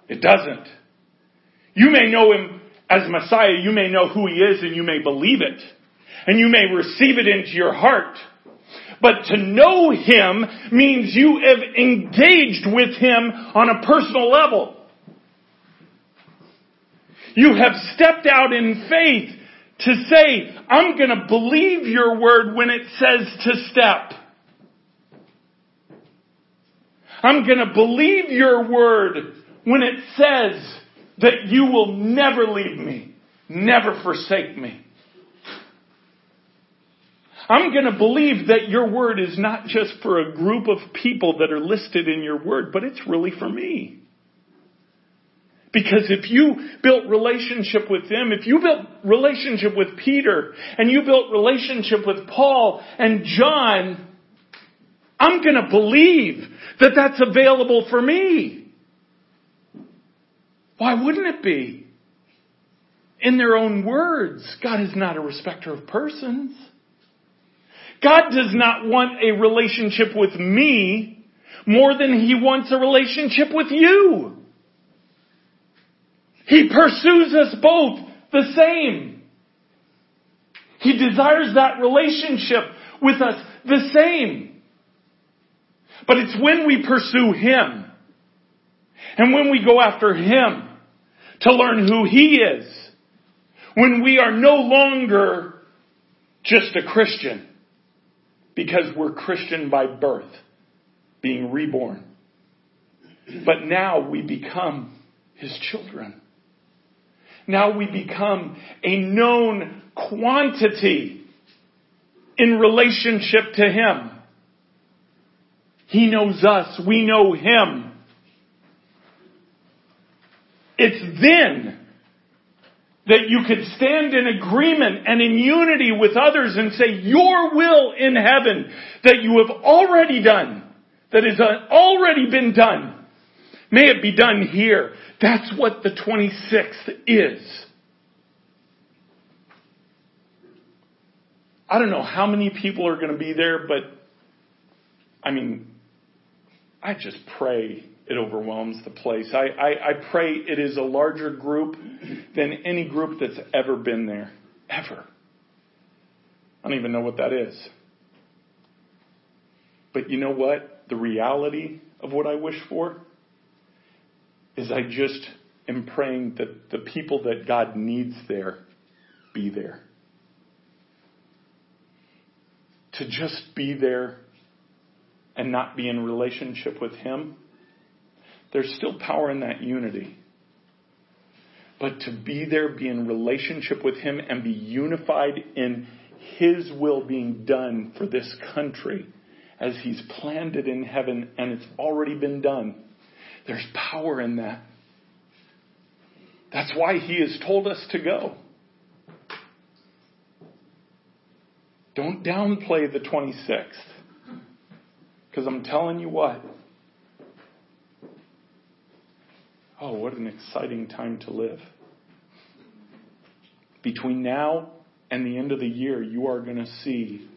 It doesn't. You may know Him as Messiah, you may know who He is and you may believe it. And you may receive it into your heart. But to know Him means you have engaged with Him on a personal level. You have stepped out in faith to say, I'm going to believe your word when it says to step. I'm going to believe your word when it says that you will never leave me, never forsake me. I'm going to believe that your word is not just for a group of people that are listed in your word, but it's really for me. Because if you built relationship with them, if you built relationship with Peter, and you built relationship with Paul and John, I'm going to believe that that's available for me. Why wouldn't it be? In their own words, God is not a respecter of persons. God does not want a relationship with me more than he wants a relationship with you. He pursues us both the same. He desires that relationship with us the same. But it's when we pursue Him and when we go after Him to learn who He is, when we are no longer just a Christian because we're Christian by birth, being reborn. But now we become His children. Now we become a known quantity in relationship to Him. He knows us. We know Him. It's then that you could stand in agreement and in unity with others and say, your will in heaven that you have already done, that has uh, already been done, may it be done here. That's what the 26th is. I don't know how many people are going to be there, but I mean, I just pray it overwhelms the place. I, I, I pray it is a larger group than any group that's ever been there. Ever. I don't even know what that is. But you know what? The reality of what I wish for is I just am praying that the people that God needs there be there. To just be there and not be in relationship with Him, there's still power in that unity. But to be there, be in relationship with Him, and be unified in His will being done for this country as He's planned it in heaven and it's already been done there's power in that. That's why he has told us to go. Don't downplay the 26th. Because I'm telling you what. Oh, what an exciting time to live. Between now and the end of the year, you are going to see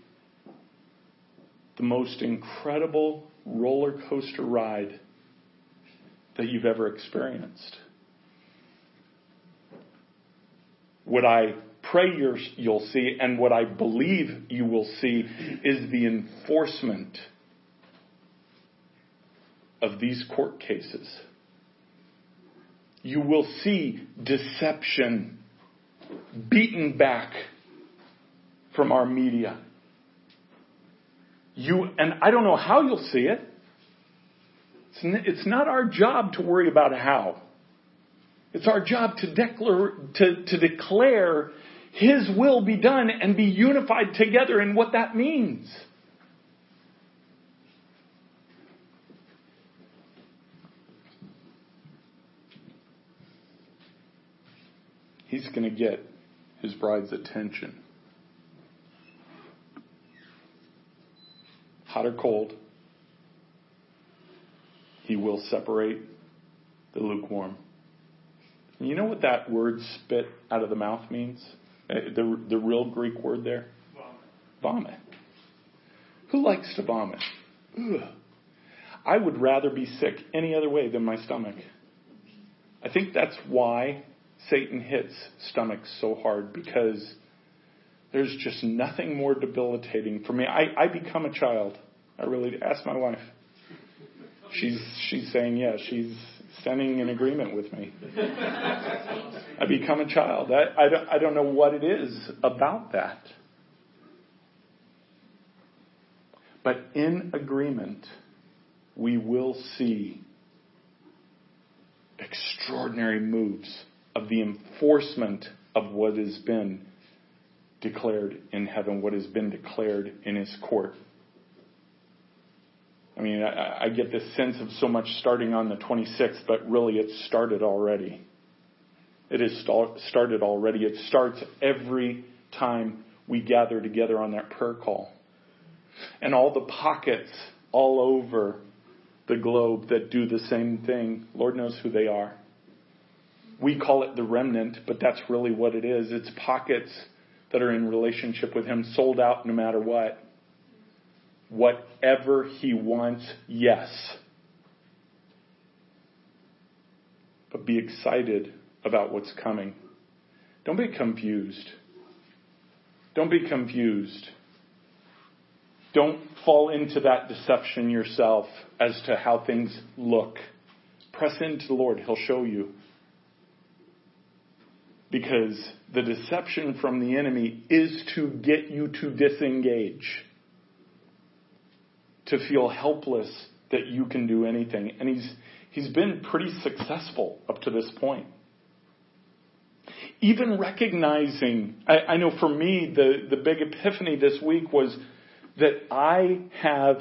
the most incredible roller coaster ride that you've ever experienced. What I pray you'll see and what I believe you will see is the enforcement of these court cases. You will see deception beaten back from our media. You, and I don't know how you'll see it. It's, it's not our job to worry about how. It's our job to, declare, to, to declare His will be done and be unified together in what that means. He's going to get his bride's attention. Hot or cold, he will separate the lukewarm. You know what that word spit out of the mouth means? Uh, the, the real Greek word there? Vomit. vomit. Who likes to vomit? Ugh. I would rather be sick any other way than my stomach. I think that's why Satan hits stomachs so hard because there's just nothing more debilitating for me. I, I become a child. I really ask my wife. She's she's saying yes. She's standing in agreement with me. I become a child. I, I, don't, I don't know what it is about that. But in agreement, we will see extraordinary moves of the enforcement of what has been declared in heaven, what has been declared in his court. I mean, I, I get this sense of so much starting on the 26th, but really it started already. It has started already. It starts every time we gather together on that prayer call. And all the pockets all over the globe that do the same thing, Lord knows who they are. We call it the remnant, but that's really what it is. It's pockets that are in relationship with Him, sold out no matter what. Whatever He wants, yes. But be excited about what's coming. Don't be confused. Don't be confused. Don't fall into that deception yourself as to how things look. Press into the Lord. He'll show you. Because the deception from the enemy is to get you to disengage, to feel helpless that you can do anything. And he's, he's been pretty successful up to this point. Even recognizing, I, I know for me, the, the big epiphany this week was that I have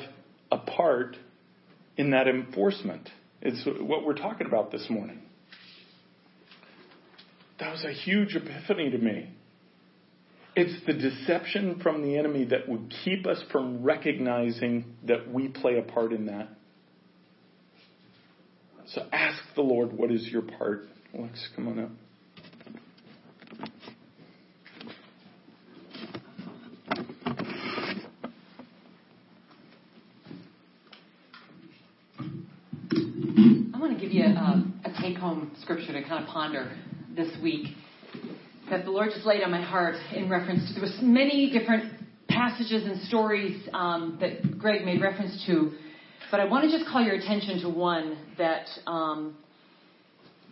a part in that enforcement. It's what we're talking about this morning. That was a huge epiphany to me. It's the deception from the enemy that would keep us from recognizing that we play a part in that. So ask the Lord, what is your part? Alex, come on up. I want to give you um, a, a take home scripture to kind of ponder this week that the Lord just laid on my heart in reference to. There was many different passages and stories um, that Greg made reference to, but I want to just call your attention to one that, um,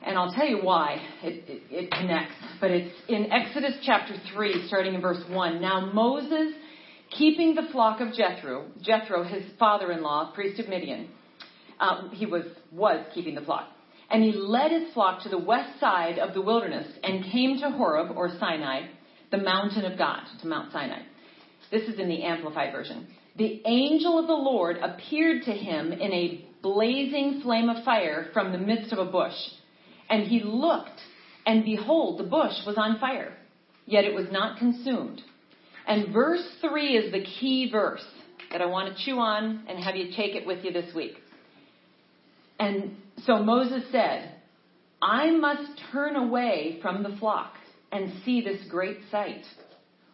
and I'll tell you why it, it, it connects. But it's in Exodus chapter three, starting in verse one. Now Moses, keeping the flock of Jethro, Jethro, his father-in-law, priest of Midian, uh, he was was keeping the flock. And he led his flock to the west side of the wilderness and came to Horeb or Sinai, the mountain of God, to Mount Sinai. This is in the Amplified Version. The angel of the Lord appeared to him in a blazing flame of fire from the midst of a bush. And he looked, and behold, the bush was on fire, yet it was not consumed. And verse 3 is the key verse that I want to chew on and have you take it with you this week. And so Moses said, I must turn away from the flock and see this great sight,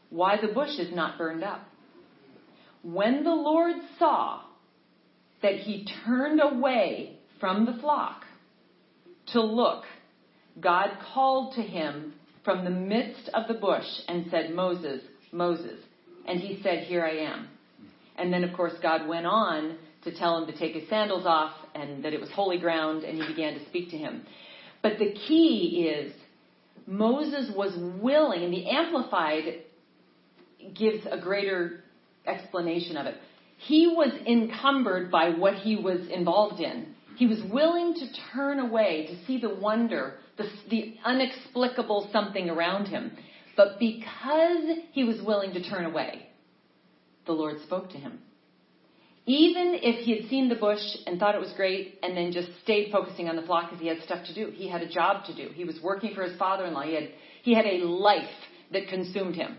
why the bush is not burned up. When the Lord saw that he turned away from the flock to look, God called to him from the midst of the bush and said, Moses, Moses. And he said, Here I am. And then, of course, God went on to tell him to take his sandals off and that it was holy ground, and he began to speak to him. But the key is Moses was willing, and the Amplified gives a greater explanation of it. He was encumbered by what he was involved in. He was willing to turn away to see the wonder, the, the inexplicable something around him. But because he was willing to turn away, the Lord spoke to him. Even if he had seen the bush and thought it was great and then just stayed focusing on the flock because he had stuff to do. He had a job to do. He was working for his father-in-law. He had, he had a life that consumed him.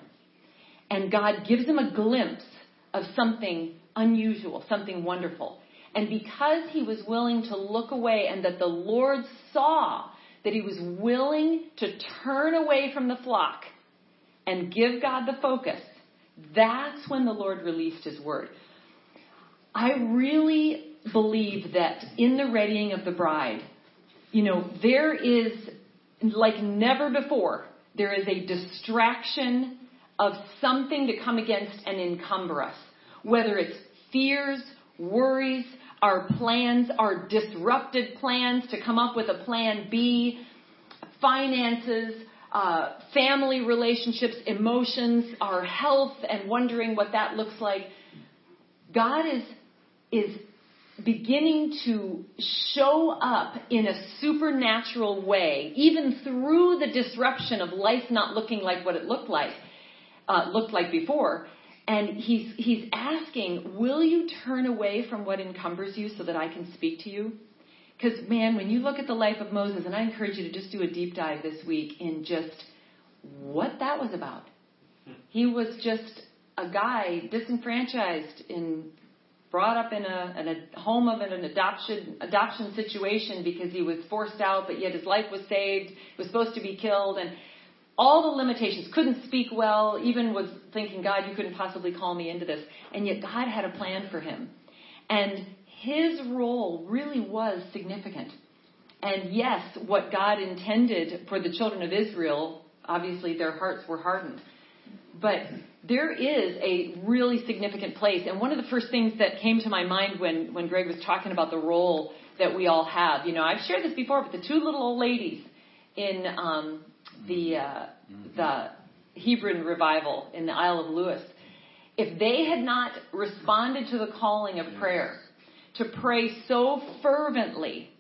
And God gives him a glimpse of something unusual, something wonderful. And because he was willing to look away and that the Lord saw that he was willing to turn away from the flock and give God the focus, that's when the Lord released his word. I really believe that in the readying of the bride, you know, there is, like never before, there is a distraction of something to come against and encumber us. Whether it's fears, worries, our plans, our disrupted plans to come up with a plan B, finances, uh, family relationships, emotions, our health, and wondering what that looks like. God is is beginning to show up in a supernatural way, even through the disruption of life not looking like what it looked like, uh, looked like before. And he's, he's asking, will you turn away from what encumbers you so that I can speak to you? Because, man, when you look at the life of Moses, and I encourage you to just do a deep dive this week in just what that was about. He was just a guy disenfranchised in brought up in a, in a home of an adoption adoption situation because he was forced out, but yet his life was saved. He was supposed to be killed, and all the limitations. Couldn't speak well. Even was thinking, God, you couldn't possibly call me into this. And yet God had a plan for him, and his role really was significant. And yes, what God intended for the children of Israel, obviously their hearts were hardened. But there is a really significant place. And one of the first things that came to my mind when, when Greg was talking about the role that we all have, you know, I've shared this before, but the two little old ladies in um, the, uh, the Hebron revival in the Isle of Lewis, if they had not responded to the calling of prayer, to pray so fervently,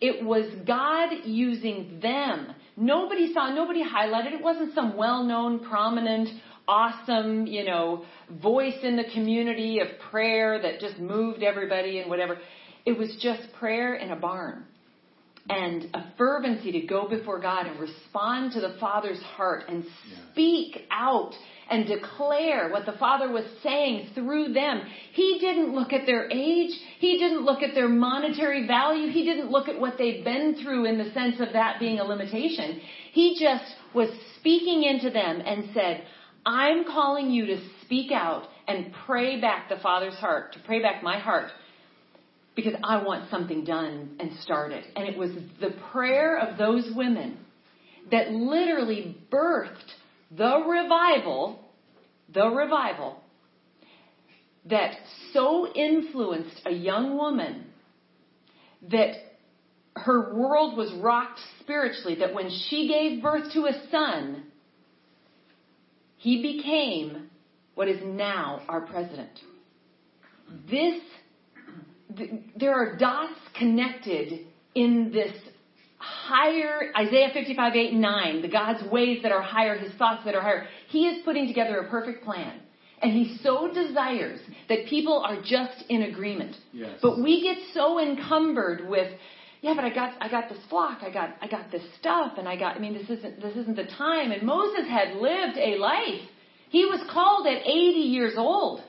it was God using them. Nobody saw, nobody highlighted. It wasn't some well-known, prominent awesome, you know, voice in the community of prayer that just moved everybody and whatever. It was just prayer in a barn and a fervency to go before God and respond to the Father's heart and speak out and declare what the Father was saying through them. He didn't look at their age. He didn't look at their monetary value. He didn't look at what they'd been through in the sense of that being a limitation. He just was speaking into them and said, I'm calling you to speak out and pray back the Father's heart, to pray back my heart, because I want something done and started. And it was the prayer of those women that literally birthed the revival, the revival, that so influenced a young woman that her world was rocked spiritually, that when she gave birth to a son, he became what is now our president. This, there are dots connected in this higher, Isaiah 55, 8, 9, the God's ways that are higher, his thoughts that are higher. He is putting together a perfect plan. And he so desires that people are just in agreement. Yes. But we get so encumbered with yeah, but I got I got this flock, I got I got this stuff, and I got I mean this isn't this isn't the time. And Moses had lived a life. He was called at 80 years old.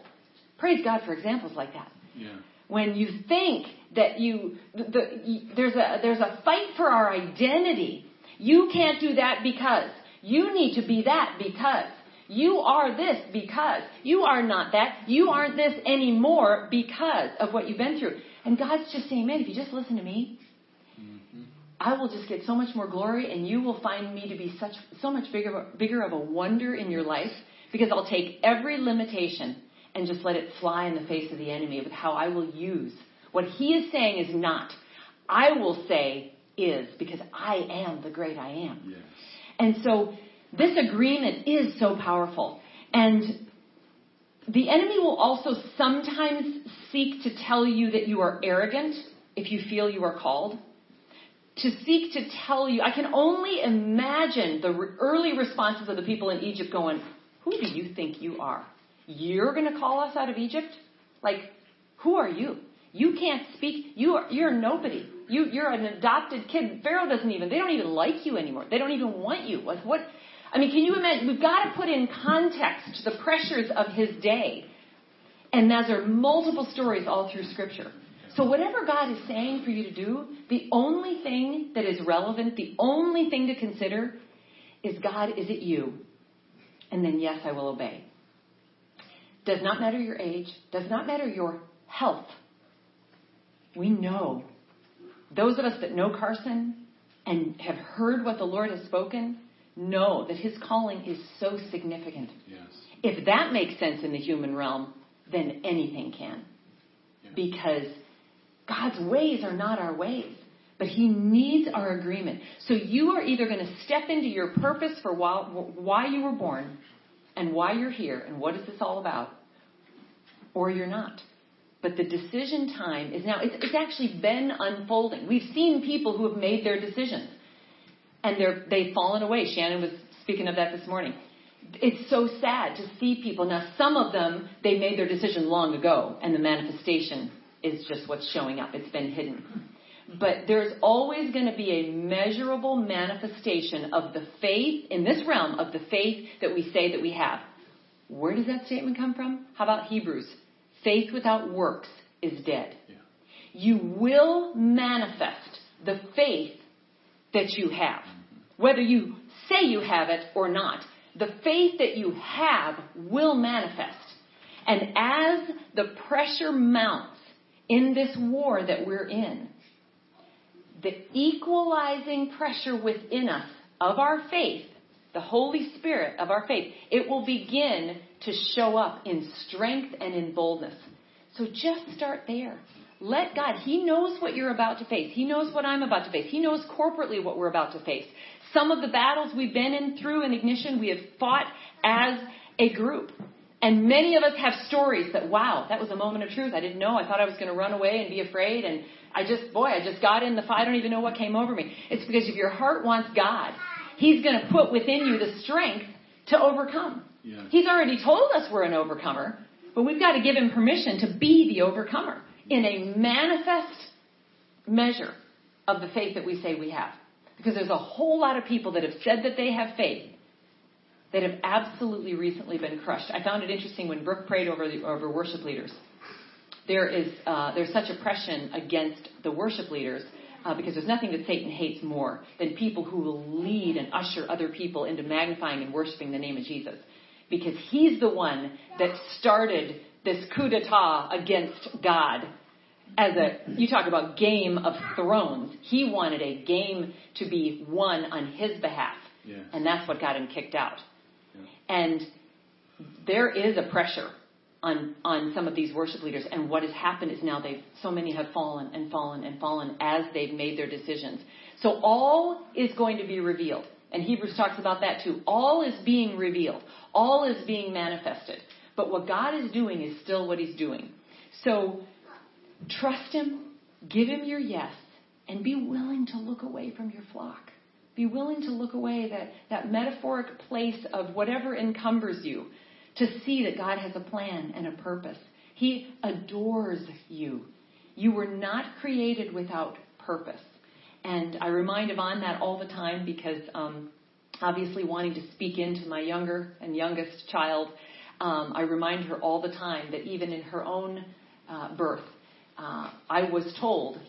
Praise God for examples like that. Yeah. When you think that you the, the, there's a there's a fight for our identity. You can't do that because you need to be that because you are this because you are not that. You aren't this anymore because of what you've been through. And God's just saying, man, if you just listen to me, I will just get so much more glory and you will find me to be such, so much bigger, bigger of a wonder in your life because I'll take every limitation and just let it fly in the face of the enemy with how I will use what he is saying is not. I will say is because I am the great I am. Yes. And so this agreement is so powerful. And the enemy will also sometimes seek to tell you that you are arrogant if you feel you are called. To seek to tell you, I can only imagine the early responses of the people in Egypt going, Who do you think you are? You're going to call us out of Egypt? Like, who are you? You can't speak. You are, you're nobody. You, you're an adopted kid. Pharaoh doesn't even, they don't even like you anymore. They don't even want you. Like what? I mean, can you imagine? We've got to put in context the pressures of his day. And those are multiple stories all through scripture. So whatever God is saying for you to do, the only thing that is relevant, the only thing to consider is God, is it you? And then yes, I will obey. Does not matter your age, does not matter your health. We know those of us that know Carson and have heard what the Lord has spoken know that his calling is so significant. Yes. If that makes sense in the human realm, then anything can. Yeah. Because God's ways are not our ways, but he needs our agreement. So you are either going to step into your purpose for why, you were born and why you're here and what is this all about, or you're not. But the decision time is now, it's, it's actually been unfolding. We've seen people who have made their decisions and they're, they've fallen away. Shannon was speaking of that this morning. It's so sad to see people. Now, some of them, they made their decision long ago, and the manifestation is just what's showing up. It's been hidden. But there's always going to be a measurable manifestation of the faith in this realm of the faith that we say that we have. Where does that statement come from? How about Hebrews? Faith without works is dead. Yeah. You will manifest the faith that you have. Mm-hmm. Whether you say you have it or not, the faith that you have will manifest. And as the pressure mounts in this war that we're in, the equalizing pressure within us of our faith, the Holy Spirit of our faith, it will begin to show up in strength and in boldness. So just start there. Let God, He knows what you're about to face. He knows what I'm about to face. He knows corporately what we're about to face. Some of the battles we've been in through in Ignition, we have fought as a group. And many of us have stories that, wow, that was a moment of truth. I didn't know. I thought I was going to run away and be afraid. And I just, boy, I just got in the fight. I don't even know what came over me. It's because if your heart wants God, He's going to put within you the strength to overcome. Yes. He's already told us we're an overcomer, but we've got to give Him permission to be the overcomer in a manifest measure of the faith that we say we have. Because there's a whole lot of people that have said that they have faith that have absolutely recently been crushed. I found it interesting when Brooke prayed over the, over worship leaders. There is uh, there's such oppression against the worship leaders uh, because there's nothing that Satan hates more than people who will lead and usher other people into magnifying and worshiping the name of Jesus, because he's the one that started this coup d'état against God. As a you talk about game of thrones, he wanted a game to be won on his behalf, and that's what got him kicked out. And there is a pressure on on some of these worship leaders. And what has happened is now they've so many have fallen and fallen and fallen as they've made their decisions. So all is going to be revealed. And Hebrews talks about that too. All is being revealed. All is being manifested. But what God is doing is still what He's doing. So trust Him, give Him your yes, and be willing to look away from your flock. Be willing to look away that, that metaphoric place of whatever encumbers you to see that God has a plan and a purpose. He adores you. You were not created without purpose. And I remind Yvonne that all the time because um, obviously wanting to speak into my younger and youngest child, um, I remind her all the time that even in her own uh, birth, uh, I was told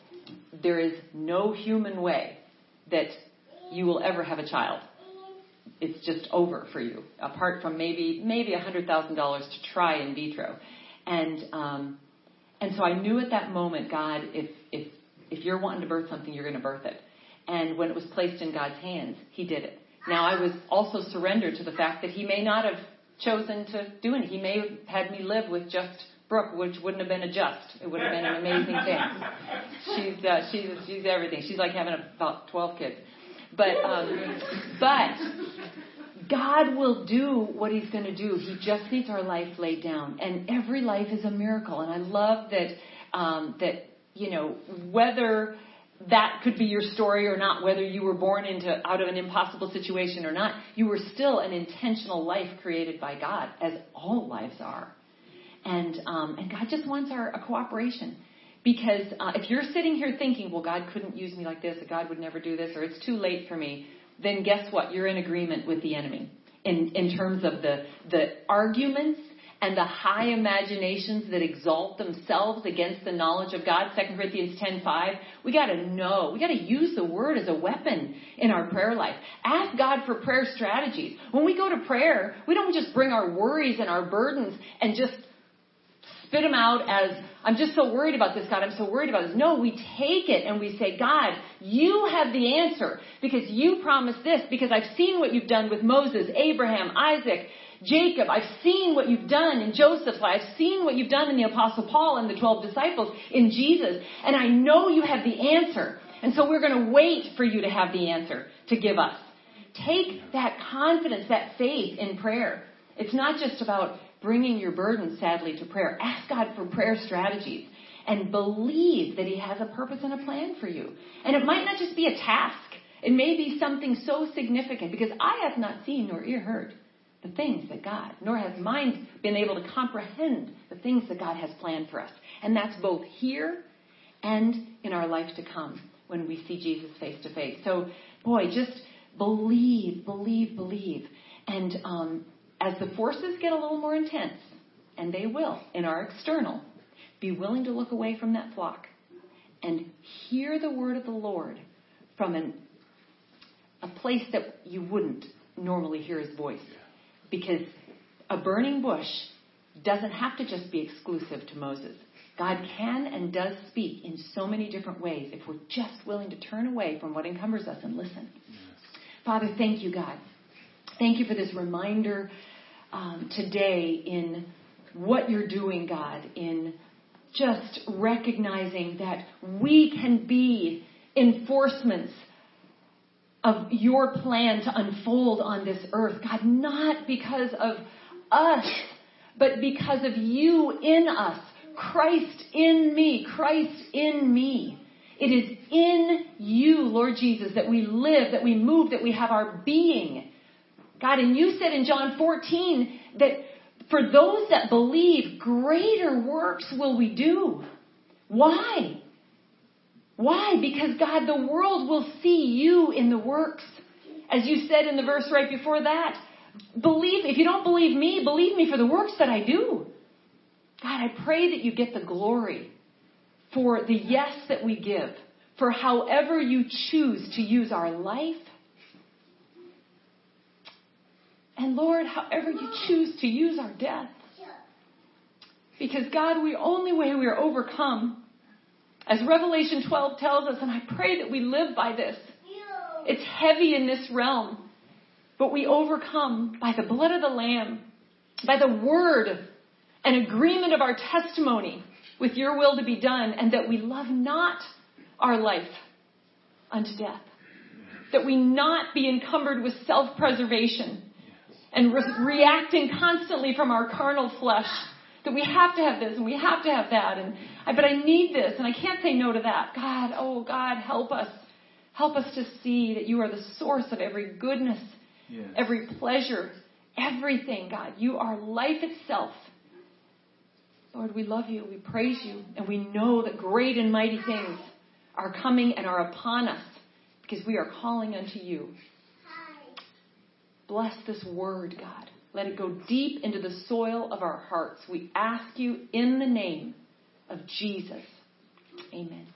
there is no human way that you will ever have a child. It's just over for you, apart from maybe maybe a hundred thousand dollars to try in vitro, and um, and so I knew at that moment, God, if if if you're wanting to birth something, you're going to birth it. And when it was placed in God's hands, He did it. Now I was also surrendered to the fact that He may not have chosen to do it. He may have had me live with just Brooke, which wouldn't have been a just. It would have been an amazing thing. She's uh, she's she's everything. She's like having about twelve kids. But, um, but God will do what He's going to do. He just needs our life laid down, and every life is a miracle. And I love that um, that you know whether that could be your story or not, whether you were born into out of an impossible situation or not, you were still an intentional life created by God, as all lives are. And um, and God just wants our cooperation. Because uh, if you're sitting here thinking, well, God couldn't use me like this, or God would never do this, or it's too late for me, then guess what? You're in agreement with the enemy in, in terms of the, the arguments and the high imaginations that exalt themselves against the knowledge of God. 2 Corinthians 10:5. We got to know. We got to use the word as a weapon in our prayer life. Ask God for prayer strategies. When we go to prayer, we don't just bring our worries and our burdens and just spit them out as, I'm just so worried about this, God. I'm so worried about this. No, we take it and we say, God, you have the answer because you promised this because I've seen what you've done with Moses, Abraham, Isaac, Jacob. I've seen what you've done in Joseph's life. I've seen what you've done in the apostle Paul and the 12 disciples in Jesus. And I know you have the answer. And so we're going to wait for you to have the answer to give us. Take that confidence, that faith in prayer. It's not just about bringing your burden, sadly, to prayer. Ask God for prayer strategies and believe that He has a purpose and a plan for you. And it might not just be a task. It may be something so significant because I have not seen nor ear heard the things that God, nor has mind been able to comprehend the things that God has planned for us. And that's both here and in our life to come when we see Jesus face to face. So, boy, just believe, believe, believe. And um, as the forces get a little more intense, and they will in our external, be willing to look away from that flock and hear the word of the Lord from an, a place that you wouldn't normally hear his voice. Because a burning bush doesn't have to just be exclusive to Moses. God can and does speak in so many different ways if we're just willing to turn away from what encumbers us and listen. Yes. Father, thank you, God. Thank you for this reminder um, today in what you're doing, God, in just recognizing that we can be enforcements of your plan to unfold on this earth. God, not because of us, but because of you in us. Christ in me, Christ in me. It is in you, Lord Jesus, that we live, that we move, that we have our being. God, and you said in John 14 that for those that believe, greater works will we do. Why? Why? Because God, the world will see you in the works. As you said in the verse right before that, believe, if you don't believe me, believe me for the works that I do. God, I pray that you get the glory for the yes that we give, for however you choose to use our life, And Lord, however you choose to use our death. Because God, the only way we are overcome, as Revelation 12 tells us, and I pray that we live by this. It's heavy in this realm, but we overcome by the blood of the Lamb, by the word and agreement of our testimony with your will to be done, and that we love not our life unto death. That we not be encumbered with self preservation and re- reacting constantly from our carnal flesh that we have to have this and we have to have that and I, but I need this and I can't say no to that. God, oh God, help us. Help us to see that you are the source of every goodness, yes. every pleasure, everything, God. You are life itself. Lord, we love you, we praise you, and we know that great and mighty things are coming and are upon us because we are calling unto you. Bless this word, God. Let it go deep into the soil of our hearts. We ask you in the name of Jesus. Amen.